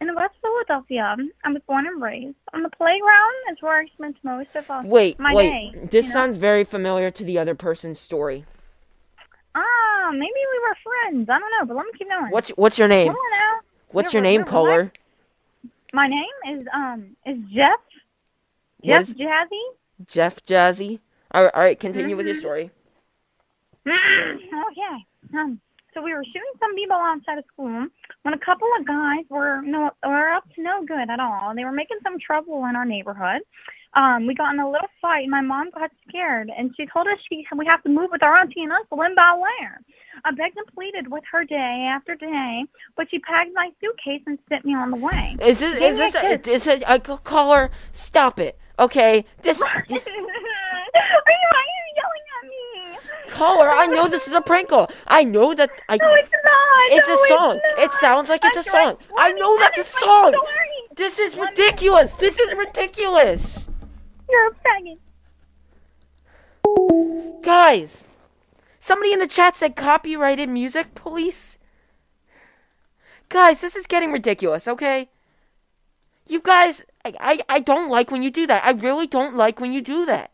In West Philadelphia, I was born and raised. On the playground is where I spent most of uh, Wait, my wait. day. This you know? sounds very familiar to the other person's story. Ah, maybe we were friends. I don't know, but let me keep going. What's what's your name? Come on now. What's You're your name, caller? My name is um is Jeff. Jeff Jazzy. Jeff Jazzy. All right, all right. Continue with your Mhm. story. Okay. Um, so we were shooting some people outside of school when a couple of guys were no were up to no good at all. They were making some trouble in our neighborhood. Um, we got in a little fight. and My mom got scared, and she told us she we have to move with our auntie and uncle in Bel Air. I begged and pleaded with her day after day, but she packed my suitcase and sent me on the way. Is this Gave is a this a, is it a caller? Stop it. Okay, this are you are you yelling at me? Caller. I know this is a prank call. I know that. I, No, it's not. It's No, a it's song. It sounds like it's a song. I know that's a song. This is ridiculous. This is ridiculous. You're a faggot. Guys, somebody in the chat said copyrighted music police. Guys, this is getting ridiculous, okay? You guys, I, I, I don't like when you do that. I really don't like when you do that.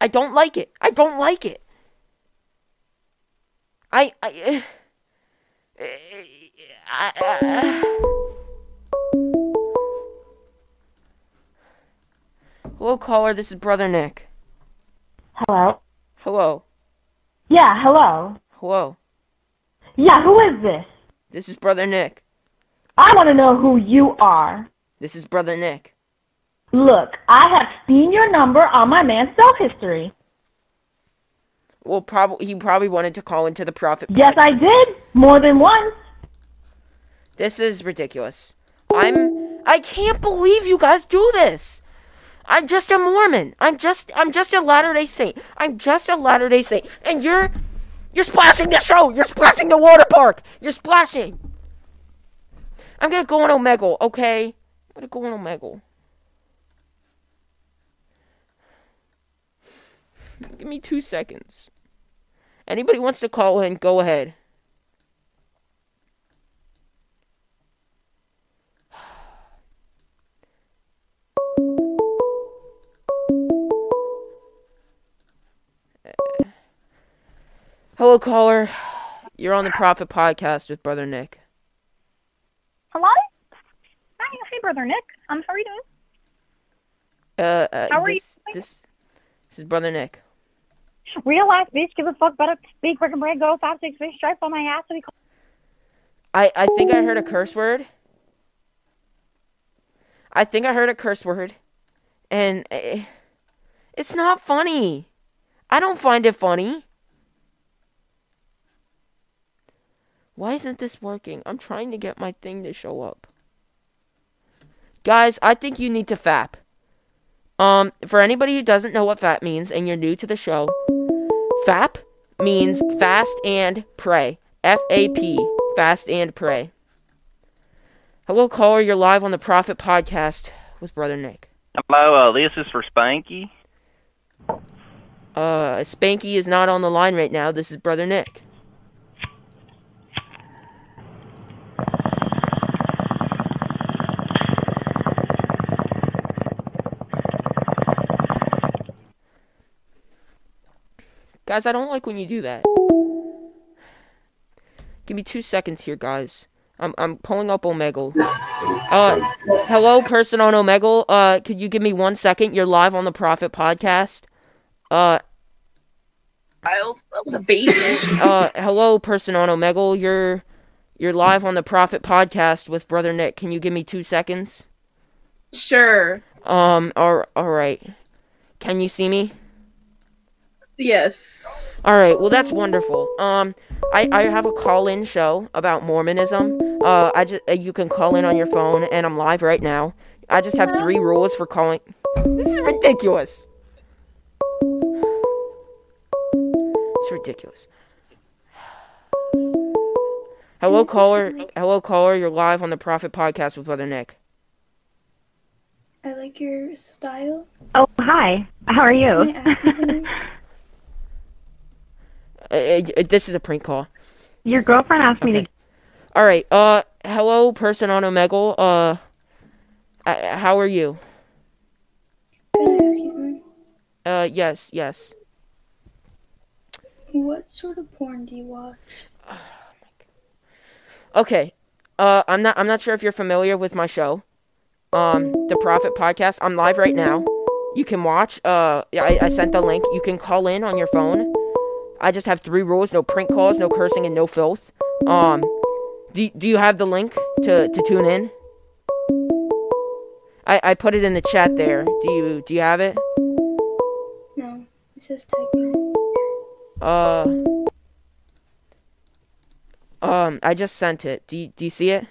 I don't like it. I don't like it. I, I, I, I Hello, caller. This is Brother Nick. Hello? Hello. Yeah, hello. Hello. Yeah, who is this? This is Brother Nick. I want to know who you are. This is Brother Nick. Look, I have seen your number on my man's cell history. Well, probably he probably wanted to call into the Prophet. Yes, I did. More than once. This is ridiculous. I'm. I can't believe you guys do this. I'm just a Mormon. I'm just. I'm just a Latter Day Saint. I'm just a Latter Day Saint, and you're. You're splashing the show. You're splashing the water park. You're splashing. I'm gonna go on Omegle, okay? I'm gonna go on Omegle. Give me two seconds. Anybody wants to call in, go ahead. Hello, caller. You're on the Prophet Podcast with Brother Nick. Hello? Hi, hey, brother Nick. Um, how are you doing? Uh, uh How are you this, This, this is Brother Nick. Real life bitch, give a fuck better. Big freaking bread, go five six fish stripe on my ass. Call- I I think I heard a curse word. I think I heard a curse word, and eh, it's not funny. I don't find it funny. Why isn't this working? I'm trying to get my thing to show up. Guys, I think you need to FAP. Um, for anybody who doesn't know what FAP means and you're new to the show, FAP means fast and pray. F A P, fast and pray. Hello, caller. You're live on the Prophet Podcast with Brother Nick. Hello, uh, this is for Spanky. Uh, Spanky is not on the line right now. This is Brother Nick. Guys, I don't like when you do that. Give me two seconds here, guys. I'm I'm pulling up Omegle. Uh, hello, person on Omegle. Uh, could you give me one second? You're live on the Prophet Podcast. Uh, Child, that was a baby. uh, hello, person on Omegle. You're you're live on the Prophet Podcast with Brother Nick. Can you give me two seconds? Sure. Um, all, all right. Can you see me? Yes. All right. Well, that's wonderful. Um, I, I have a call-in show about Mormonism. Uh, I just uh, you can call in on your phone, and I'm live right now. I just have three rules for calling. This is ridiculous. It's ridiculous. Hello, caller. Hello, caller. You're live on the Prophet Podcast with Brother Nick. I like your style. Oh, hi. How are you? Can I ask you something? Uh, this is a prank call. Your girlfriend asked me to. All right. Uh, hello, person on Omegle. Uh, uh, how are you? Can I ask you something? Uh, yes, yes. What sort of porn do you watch? Okay. Uh, I'm not. I'm not sure if you're familiar with my show, um, the Prophet Podcast. I'm live right now. You can watch. Uh, I, I sent the link. You can call in on your phone. I just have three rules: no prank calls, no cursing, and no filth. Um, do do you have the link to to tune in? I I put it in the chat there. Do you do you have it? No, it says typing. Uh. Um, I just sent it. Do you, do you see it?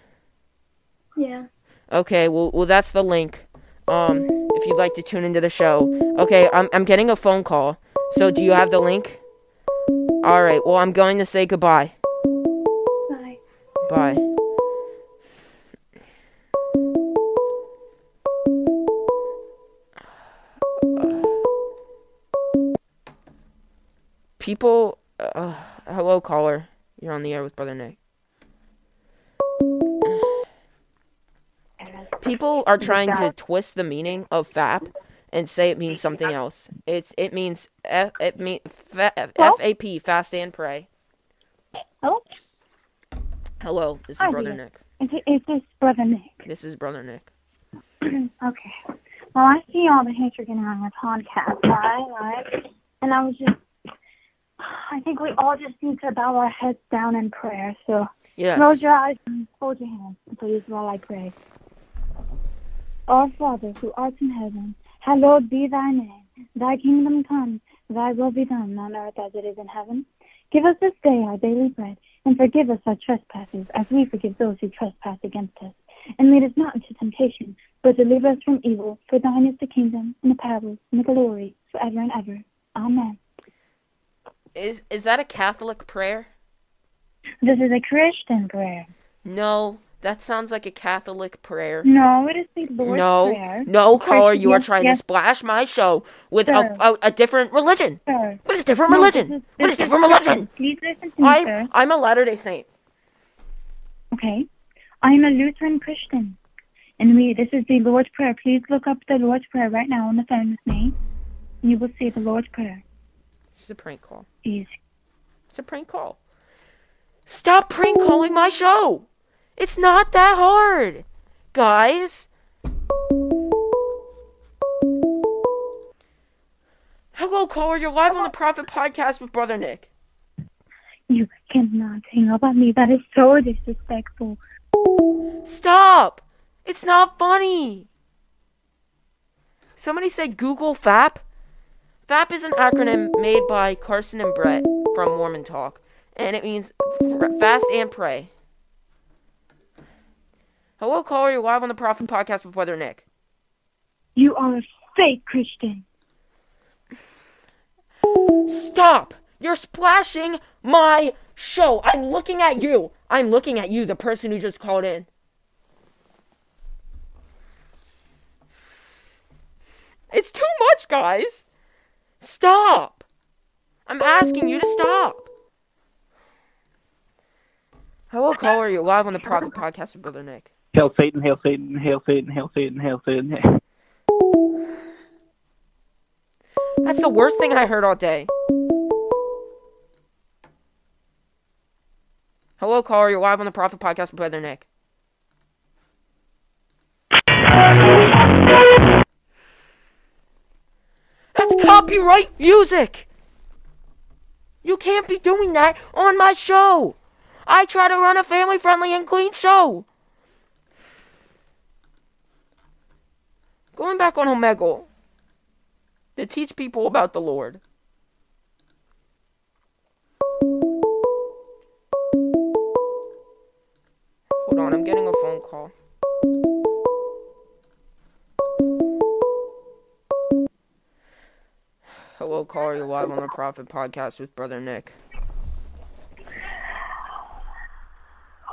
Yeah. Okay, well, well, that's the link. Um, if you'd like to tune into the show. Okay, I'm I'm getting a phone call. So, do you have the link? All right. Well, I'm going to say goodbye. Bye. Bye. People, uh, hello caller. You're on the air with Brother Nick. People are trying to twist the meaning of FAP and say it means something else. It's it means F it mean F A P fast and pray. Hello? Hello, this is Hi, Brother dear. Nick. Is, it, is this Brother Nick? This is Brother Nick. okay. Well, I see all the you're getting on your podcast, right? Right? And I was just. I think we all just need to bow our heads down in prayer. So Yes. close your eyes and hold your hands, please, while I pray. Our Father, who art in heaven, hallowed be thy name. Thy kingdom come, thy will be done on earth as it is in heaven. Give us this day our daily bread, and forgive us our trespasses, as we forgive those who trespass against us. And lead us not into temptation, but deliver us from evil. For thine is the kingdom, and the power, and the glory, forever and ever. Amen. Is is that a Catholic prayer? This is a Christian prayer. No, that sounds like a Catholic prayer. No, it is the Lord's no, Prayer. no, caller, you are trying yes, to splash my show with a, a, a different religion. Sir. What is different No, religion? this is- what this is different is- religion? Please listen to me, I'm sir. I'm a Latter Day Saint. Okay. I am a Lutheran Christian. And we this is the Lord's Prayer. Please look up the Lord's Prayer right now on the phone with me. And you will see the Lord's Prayer. It's a prank call. Easy. It's a prank call. Stop prank calling my show. It's not that hard, guys. Hello, caller. You're live on the Prophet Podcast with Brother Nick. You cannot hang up on me. That is so disrespectful. Stop! It's not funny. Somebody said Google FAP. FAP is an acronym made by Carson and Brett from Mormon Talk, and it means fast and pray. Hello, caller. You're live on the Prophet Podcast with Brother Nick. You are a fake Christian. Stop! You're splashing my show. I'm looking at you. I'm looking at you, the person who just called in. It's too much, guys. Stop. I'm asking you to stop. Hello, caller. You're you live on the Prophet Podcast with Brother Nick. Hail Satan, hail Satan, hail Satan, hail Satan, hail Satan. That's the worst thing I heard all day. Hello, caller. You're live on the Prophet Podcast with Brother Nick. That's copyright music! You can't be doing that on my show! I try to run a family friendly and clean show! Going back on Omegle to teach people about the Lord. Hold on, I'm getting a phone call. Hello, caller. You're live on the Prophet Podcast with Brother Nick.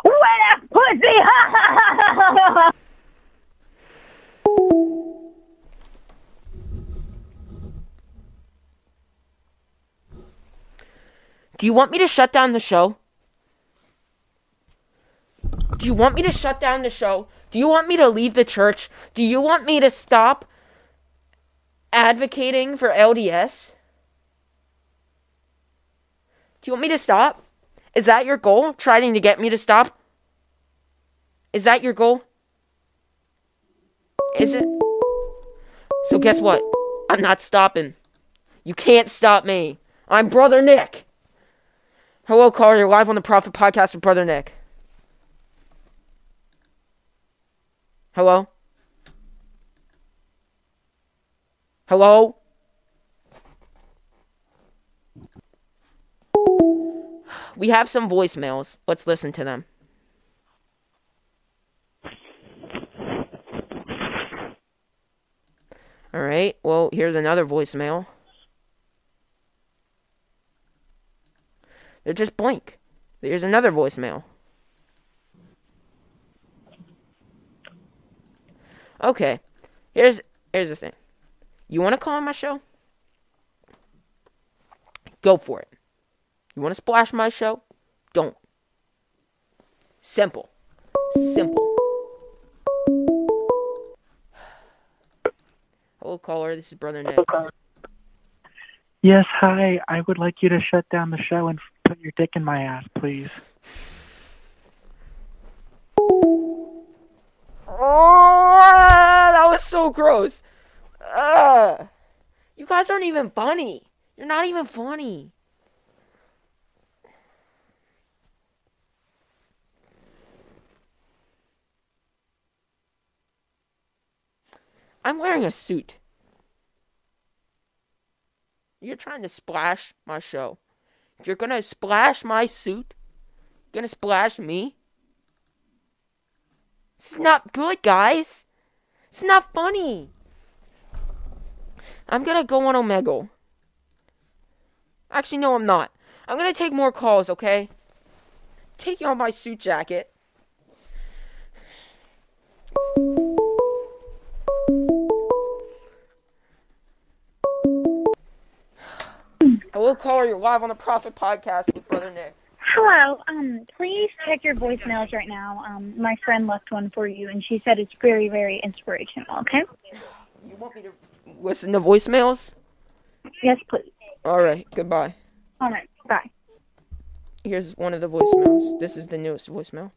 Wet pussy! Do you want me to shut down the show? Do you want me to shut down the show? Do you want me to leave the church? Do you want me to stop advocating for LDS? Do you want me to stop? Is that your goal? Trying to get me to stop? Is that your goal? Is it? So guess what? I'm not stopping. You can't stop me. I'm Brother Nick. Hello, caller. You're live on the Prophet Podcast with Brother Nick. Hello? Hello? We have some voicemails. Let's listen to them. All right. Well, here's another voicemail. They're just blank. Here's another voicemail. Okay. Here's here's the thing. You want to call on my show? Go for it. You want to splash my show? Don't. Simple. Simple. Hello, caller. This is Brother Nick. Yes, hi. I would like you to shut down the show and your dick in my ass, please. Oh, that was so gross. Ugh. You guys aren't even funny. You're not even funny. I'm wearing a suit. You're trying to splash my show. You're gonna splash my suit? You're gonna splash me? It's not good, guys. It's not funny. I'm gonna go on Omegle. Actually, no, I'm not. I'm gonna take more calls, okay? Take off my suit jacket. Hello, caller. You're live on the Prophet Podcast with Brother Nick. Hello. Um, please check your voicemails right now. Um, my friend left one for you, and she said it's very, very inspirational. Okay. You want me to listen to voicemails? Yes, please. All right. Goodbye. All right. Bye. Here's one of the voicemails. This is the newest voicemail.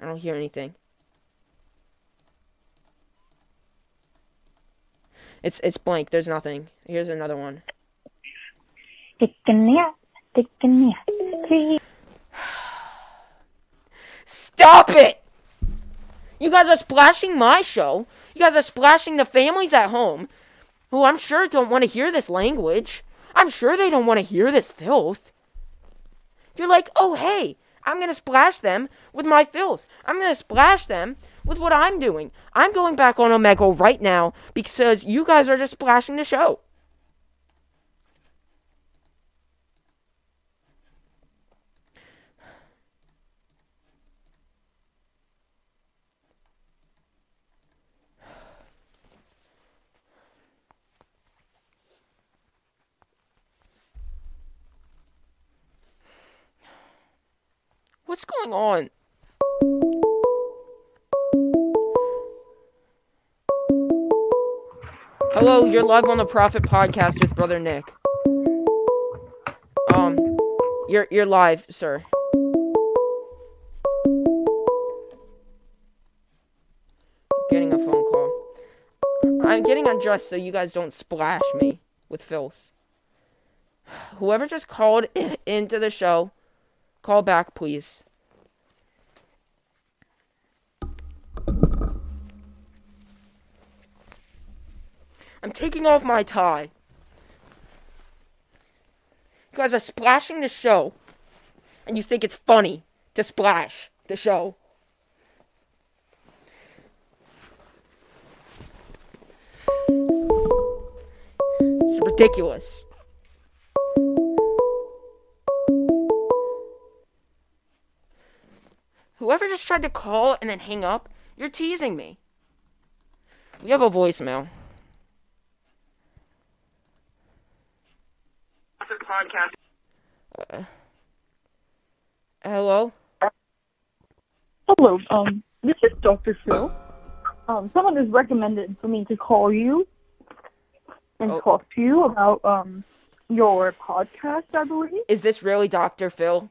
I don't hear anything. It's it's blank. There's nothing. Here's another one. Stick in the ass, stick in the ass. Stop it! You guys are splashing my show. You guys are splashing the families at home, who I'm sure don't want to hear this language. I'm sure they don't want to hear this filth. You're like, oh hey, I'm gonna splash them with my filth. I'm gonna splash them with what I'm doing. I'm going back on Omegle right now because you guys are just splashing the show. What's going on? Hello, you're live on the Prophet Podcast with Brother Nick. Um, you're you're live, sir. Getting a phone call. I'm getting undressed so you guys don't splash me with filth. Whoever just called into the show, call back, please. I'm taking off my tie. You guys are splashing the show, and you think it's funny to splash the show. It's ridiculous. Whoever just tried to call and then hang up, you're teasing me. We have a voicemail. Uh, hello? Hello, um, this is Dr. Phil. Um, someone has recommended for me to call you and Oh. talk to you about, um, your podcast, I believe. Is this really Dr. Phil?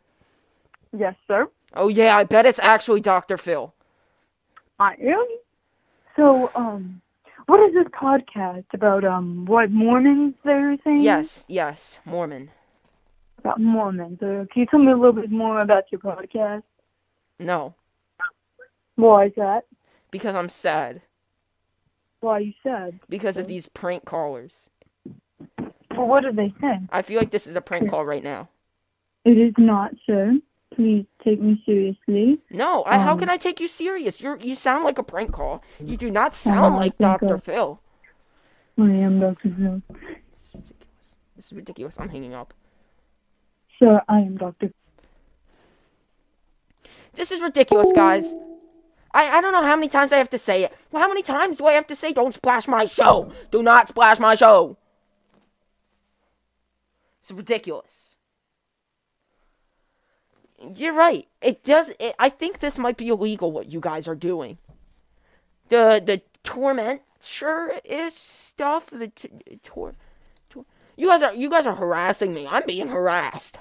Yes, sir. Oh, yeah, I bet it's actually Dr. Phil. I am. So, um, what is this podcast about, um, what Mormons they're saying? Yes, yes, Mormon. About Mormons. Uh, can you tell me a little bit more about your podcast? No, Why is that? because I'm sad. Why you said? Because of these prank callers. Well, what did they say? I feel like this is a prank call right now. It is not, sir. Please take me seriously. No, I, how Um, can I take you serious? You you sound like a prank call. You do not sound I like Dr. I- Phil. I am Dr. Phil. This is ridiculous. I'm hanging up. Sir, I am Dr. This is ridiculous, guys. I, I don't know how many times I have to say it. Well, how many times do I have to say don't splash my show? Do not splash my show. It's ridiculous. You're right. It does. It, I think this might be illegal. What you guys are doing. The the torment sure is stuff. The t- tor, you guys are you guys are harassing me. I'm being harassed.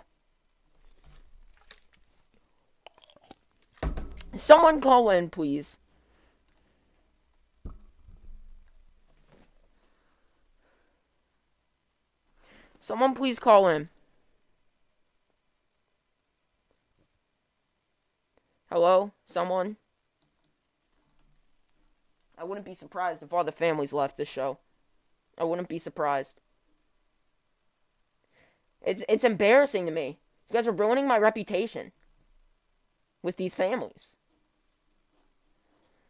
Someone call in, please. Someone please call in. Hello? Someone? I wouldn't be surprised if all the families left the show. I wouldn't be surprised. It's it's embarrassing to me. You guys are ruining my reputation with these families.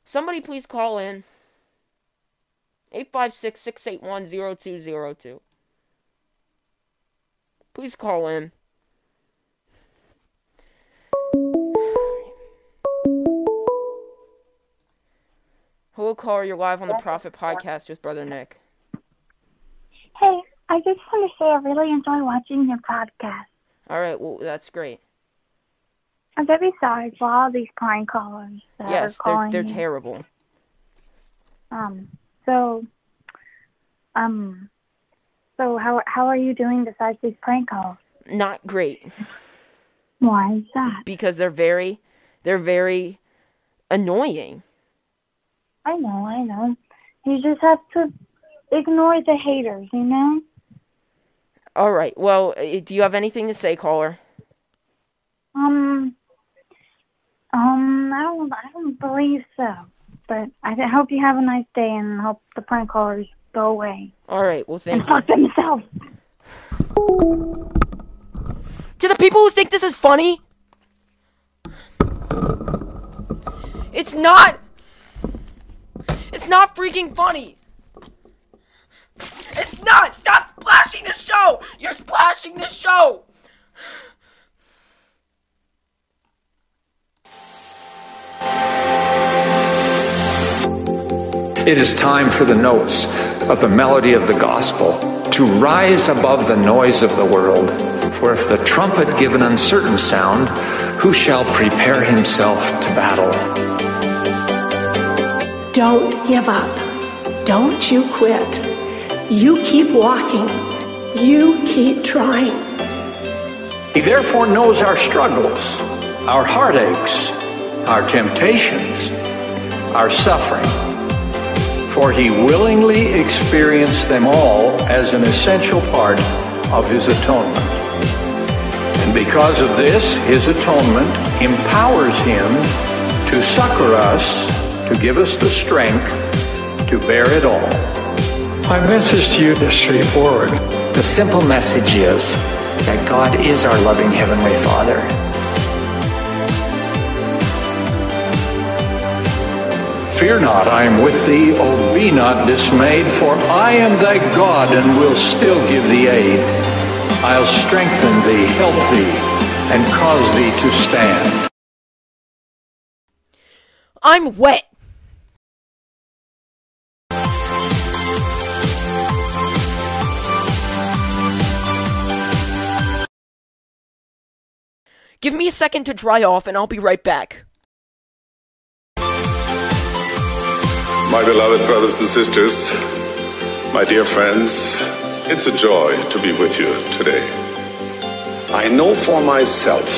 Somebody please call in. 856 681 0202. Please call in. Hello, caller. You're live on the Prophet Podcast with Brother Nick. Hey, I just want to say I really enjoy watching your podcast. All right, well, that's great. I'm very sorry for all these prank callers yes, are calling they're they're you. terrible. Um, so, um, so how how are you doing besides these prank calls? Not great Why is that? because they're very they're very annoying. I know, I know. You just have to ignore the haters, you know? All right. Well, uh, do you have anything to say, caller? Um, um, I don't, I don't believe so. But I hope you have a nice day and hope the prank callers go away. All right. Well, thank and you. fuck themselves. To the people who think this is funny, it's not. It's not freaking funny. It's not. Stop splashing the show. You're splashing the show. It is time for the notes of the melody of the gospel to rise above the noise of the world. For if the trumpet give an uncertain sound, who shall prepare himself to battle? Don't give up. Don't you quit. You keep walking. You keep trying. He therefore knows our struggles, our heartaches, our temptations, our suffering. For he willingly experienced them all as an essential part of his atonement. And because of this, his atonement empowers him to succor us, to give us the strength to bear it all. My message to you is straightforward. The simple message is that God is our loving Heavenly Father. Fear not, I am with thee, oh be not dismayed, for I am thy God and will still give thee aid. I'll strengthen thee, help thee, and cause thee to stand. I'm wet. Give me a second to dry off and I'll be right back. My beloved brothers and sisters, my dear friends, it's a joy to be with you today. I know for myself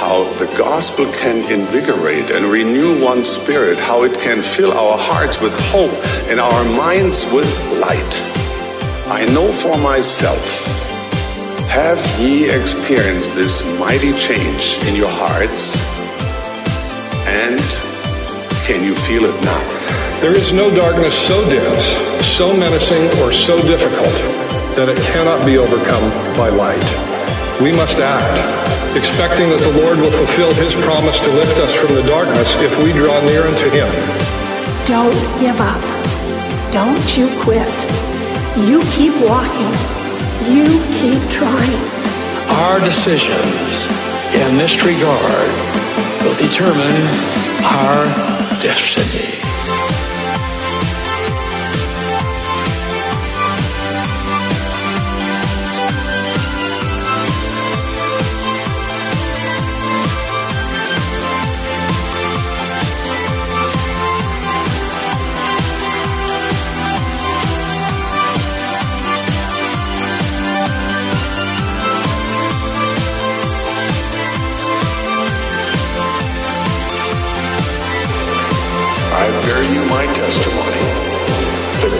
how the gospel can invigorate and renew one's spirit, how it can fill our hearts with hope and our minds with light. I know for myself. Have ye experienced this mighty change in your hearts? And can you feel it now? There is no darkness so dense, so menacing, or so difficult that it cannot be overcome by light. We must act, expecting that the Lord will fulfill his promise to lift us from the darkness if we draw near unto him. Don't give up. Don't you quit. You keep walking. You keep trying. Our decisions in this regard will determine our destiny.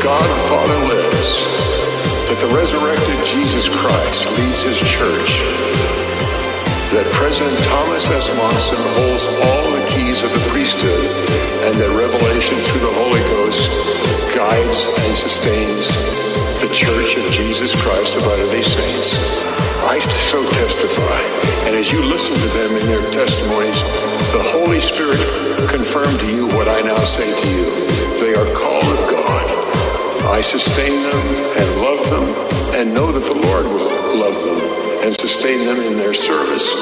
God the Father lives, that the resurrected Jesus Christ leads his church, that President Thomas S. Monson holds all the keys of the priesthood, and that revelation through the Holy Ghost guides and sustains the church of Jesus Christ of Latter-day Saints. I so testify, and as you listen to them in their testimonies, the Holy Spirit confirm to you what I now say to you. They are called of God. I sustain them and love them and know that the Lord will love them and sustain them in their service.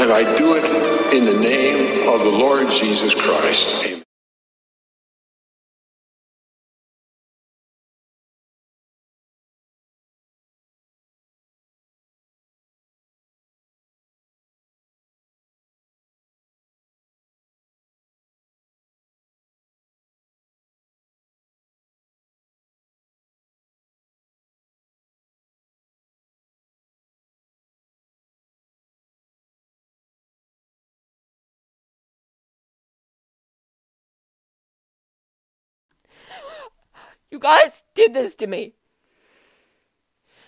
And I do it in the name of the Lord Jesus Christ. Amen. You guys did this to me.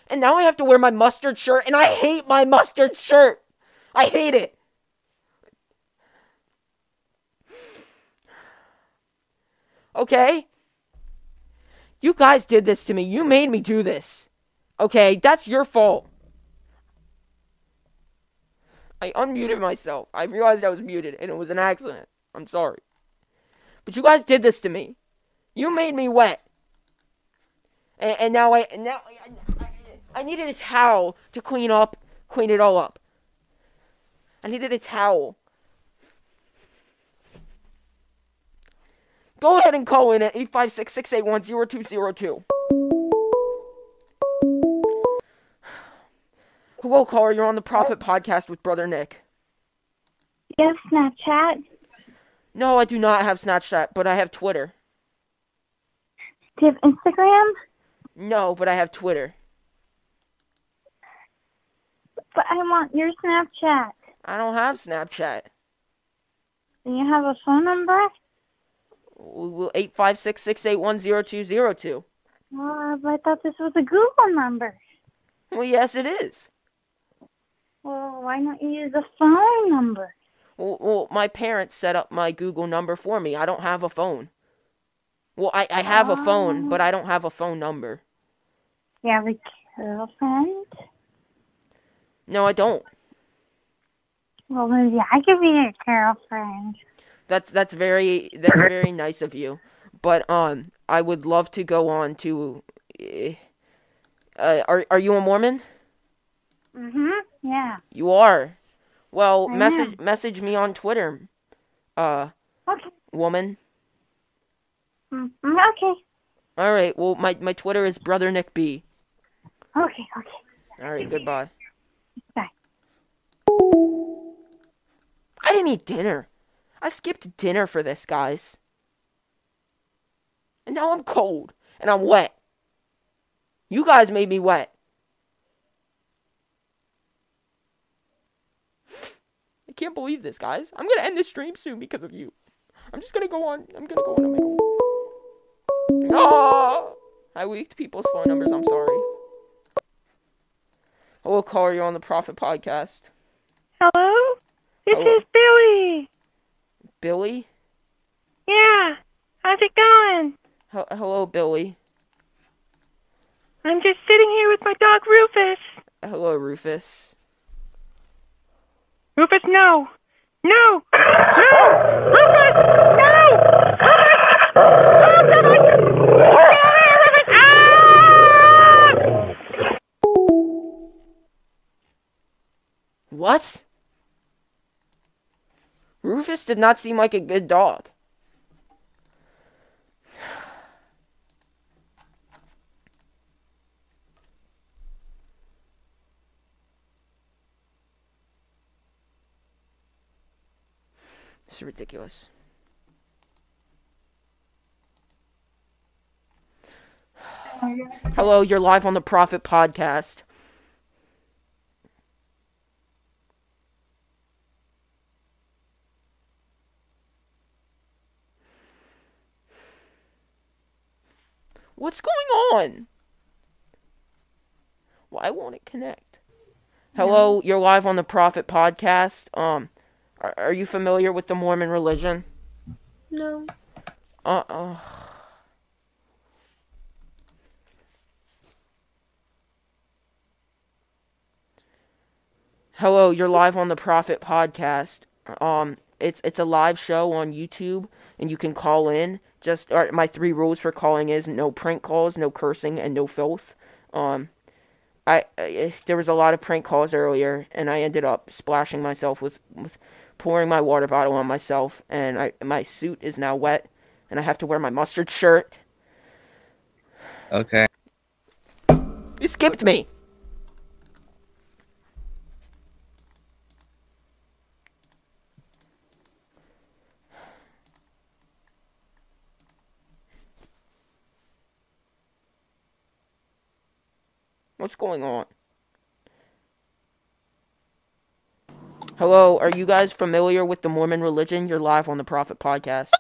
And now I have to wear my mustard shirt, and I hate my mustard shirt. I hate it. Okay? You guys did this to me. You made me do this. Okay? That's your fault. I unmuted myself. I realized I was muted, and it was an accident. I'm sorry. But you guys did this to me. You made me wet. And, and now I and now I, I, I needed a towel to clean up, clean it all up. I needed a towel. Go ahead and call in at 856 681 0202. Hello, caller. You're on the Prophet Podcast with Brother Nick. You have Snapchat? No, I do not have Snapchat, but I have Twitter. Do you have Instagram? No, but I have Twitter. But I want your Snapchat. I don't have Snapchat. Do you have a phone number? Eight five six six eight one zero two zero two. Uh, but I thought this was a Google number. Well, yes, it is. Well, why don't you use a phone number? Well, well, my parents set up my Google number for me. I don't have a phone. Well, I, I have a phone, but I don't have a phone number. You have a girlfriend? No, I don't. Well, maybe I could be your girlfriend. That's that's very that's very nice of you. But um, I would love to go on to. Uh, are are you a Mormon? Mhm. Yeah. You are. Well, I message am. message me on Twitter. Uh, Okay. woman. Mm, okay. All right. Well, my my Twitter is brother Nick B. Okay. Okay. All right. Goodbye. Bye. I didn't eat dinner. I skipped dinner for this, guys. And now I'm cold and I'm wet. You guys made me wet. I can't believe this, guys. I'm gonna end this stream soon because of you. I'm just gonna go on. I'm gonna go on a. Oh! Ah! I leaked people's phone numbers. I'm sorry. Hello, caller. You're on the Prophet Podcast. Hello? This Hello. is Billy. Billy? Yeah. How's it going? H- hello, Billy. I'm just sitting here with my dog Rufus. Hello, Rufus. Rufus, no. No. No. Rufus, no. What? Rufus did not seem like a good dog. This is ridiculous. Hello, you're live on the Prophet Podcast. What's going on? Why won't it connect? Hello, you're live on the Prophet Podcast. Um, are, are you familiar with the Mormon religion? No. Uh uh Hello, you're live on the Prophet Podcast. Um, it's it's a live show on YouTube, and you can call in. Just my three rules for calling is no prank calls, no cursing, and no filth. Um, I, I there was a lot of prank calls earlier, and I ended up splashing myself with with pouring my water bottle on myself, and I my suit is now wet, and I have to wear my mustard shirt. Okay. You skipped me. What's going on? Hello, are you guys familiar with the Mormon religion? You're live on the Prophet Podcast.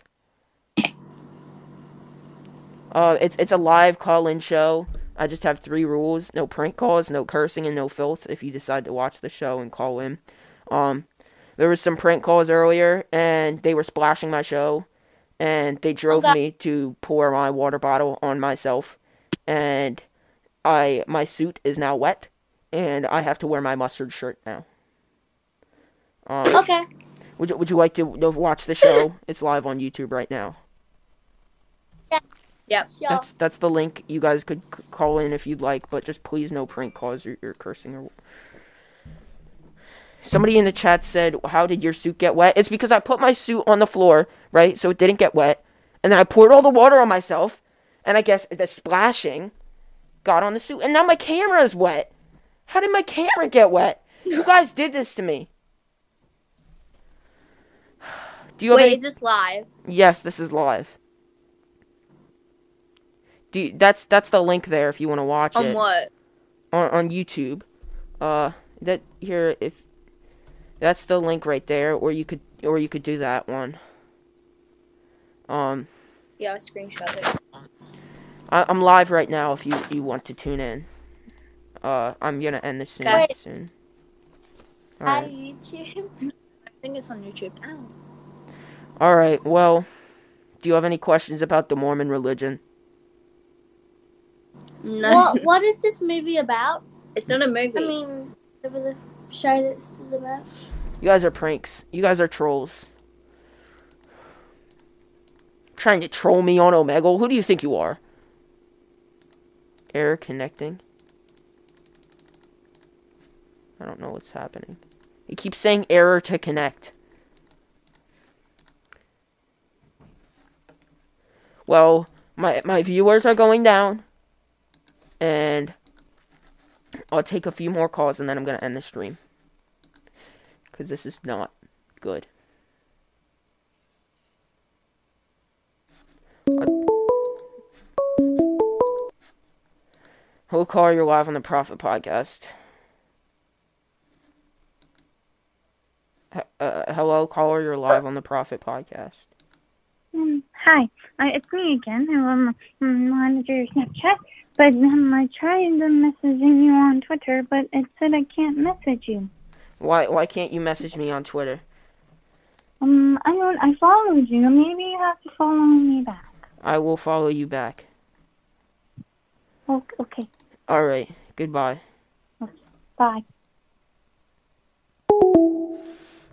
Uh, it's it's a live call-in show. I just have three rules: no prank calls, no cursing, and no filth. If you decide to watch the show and call in, um, there was some prank calls earlier, and they were splashing my show, and they drove Okay. me to pour my water bottle on myself, and I my suit is now wet, and I have to wear my mustard shirt now. Um, Okay. Would you, would you like to to watch the show? it's live on YouTube right now. Yeah. Yep. That's that's the link. You guys could c- call in if you'd like, but just please no prank calls or, or cursing or. Somebody in the chat said, "How did your suit get wet?" It's because I put my suit on the floor, right, so it didn't get wet, and then I poured all the water on myself, and I guess the splashing got on the suit, and now my camera is wet. How did my camera get wet? You guys did this to me. Do you Wait, any- is this live? Yes, this is live. Do you, that's that's the link there if you want to watch On it. what? On on YouTube. Uh, that here if that's the link right there, or you could or you could do that one. Um, Yeah, I screenshot it. I, I'm live right now. If you you want to tune in. Uh, I'm gonna end this soon. Okay. Soon. Hi, Alright. YouTube. I think it's on YouTube. Ow. All right. Well, do you have any questions about the Mormon religion? No. What What is this movie about? It's not a movie. I mean, it was a show this is about. You guys are pranks. You guys are trolls. Trying to troll me on Omegle? Who do you think you are? Error connecting. I don't know what's happening. It keeps saying error to connect. Well, my my viewers are going down. And I'll take a few more calls and then I'm going to end the stream because this is not good. Hello, caller. You're live on the Prophet Podcast. Uh, hello, caller. You're live on the Prophet Podcast. Um, hi, uh, it's me again. I'm um, on your Snapchat, but um, I tried messaging you on Twitter, but it said I can't message you. Why? Why can't you message me on Twitter? Um, I don't. I followed you. Maybe you have to follow me back. I will follow you back. Okay. All right. Goodbye. Bye.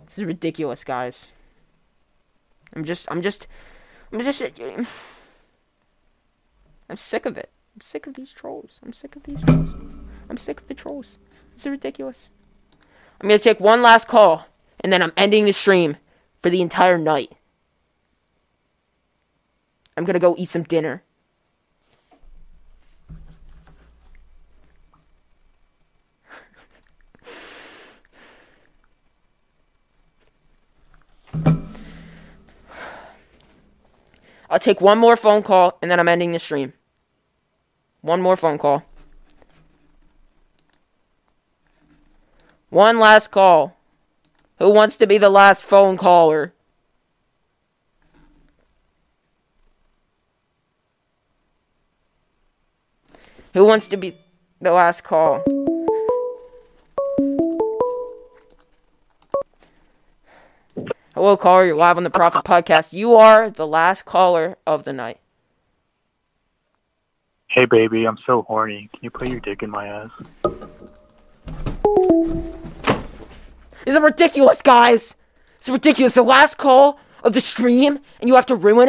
This is ridiculous, guys. I'm just, I'm just, I'm just, I'm sick of it. I'm sick of these trolls. I'm sick of these trolls. I'm sick of the trolls. This is ridiculous. I'm gonna take one last call, and then I'm ending the stream for the entire night. I'm gonna go eat some dinner. I'll take one more phone call and then I'm ending the stream. One more phone call. One last call. Who wants to be the last phone caller? Who wants to be the last call? Hello, caller. You're live on the Prophet uh-huh. Podcast. You are the last caller of the night. Hey, baby, I'm so horny. Can you put your dick in my ass? This is ridiculous, guys. It's ridiculous. The last call of the stream, and you have to ruin it.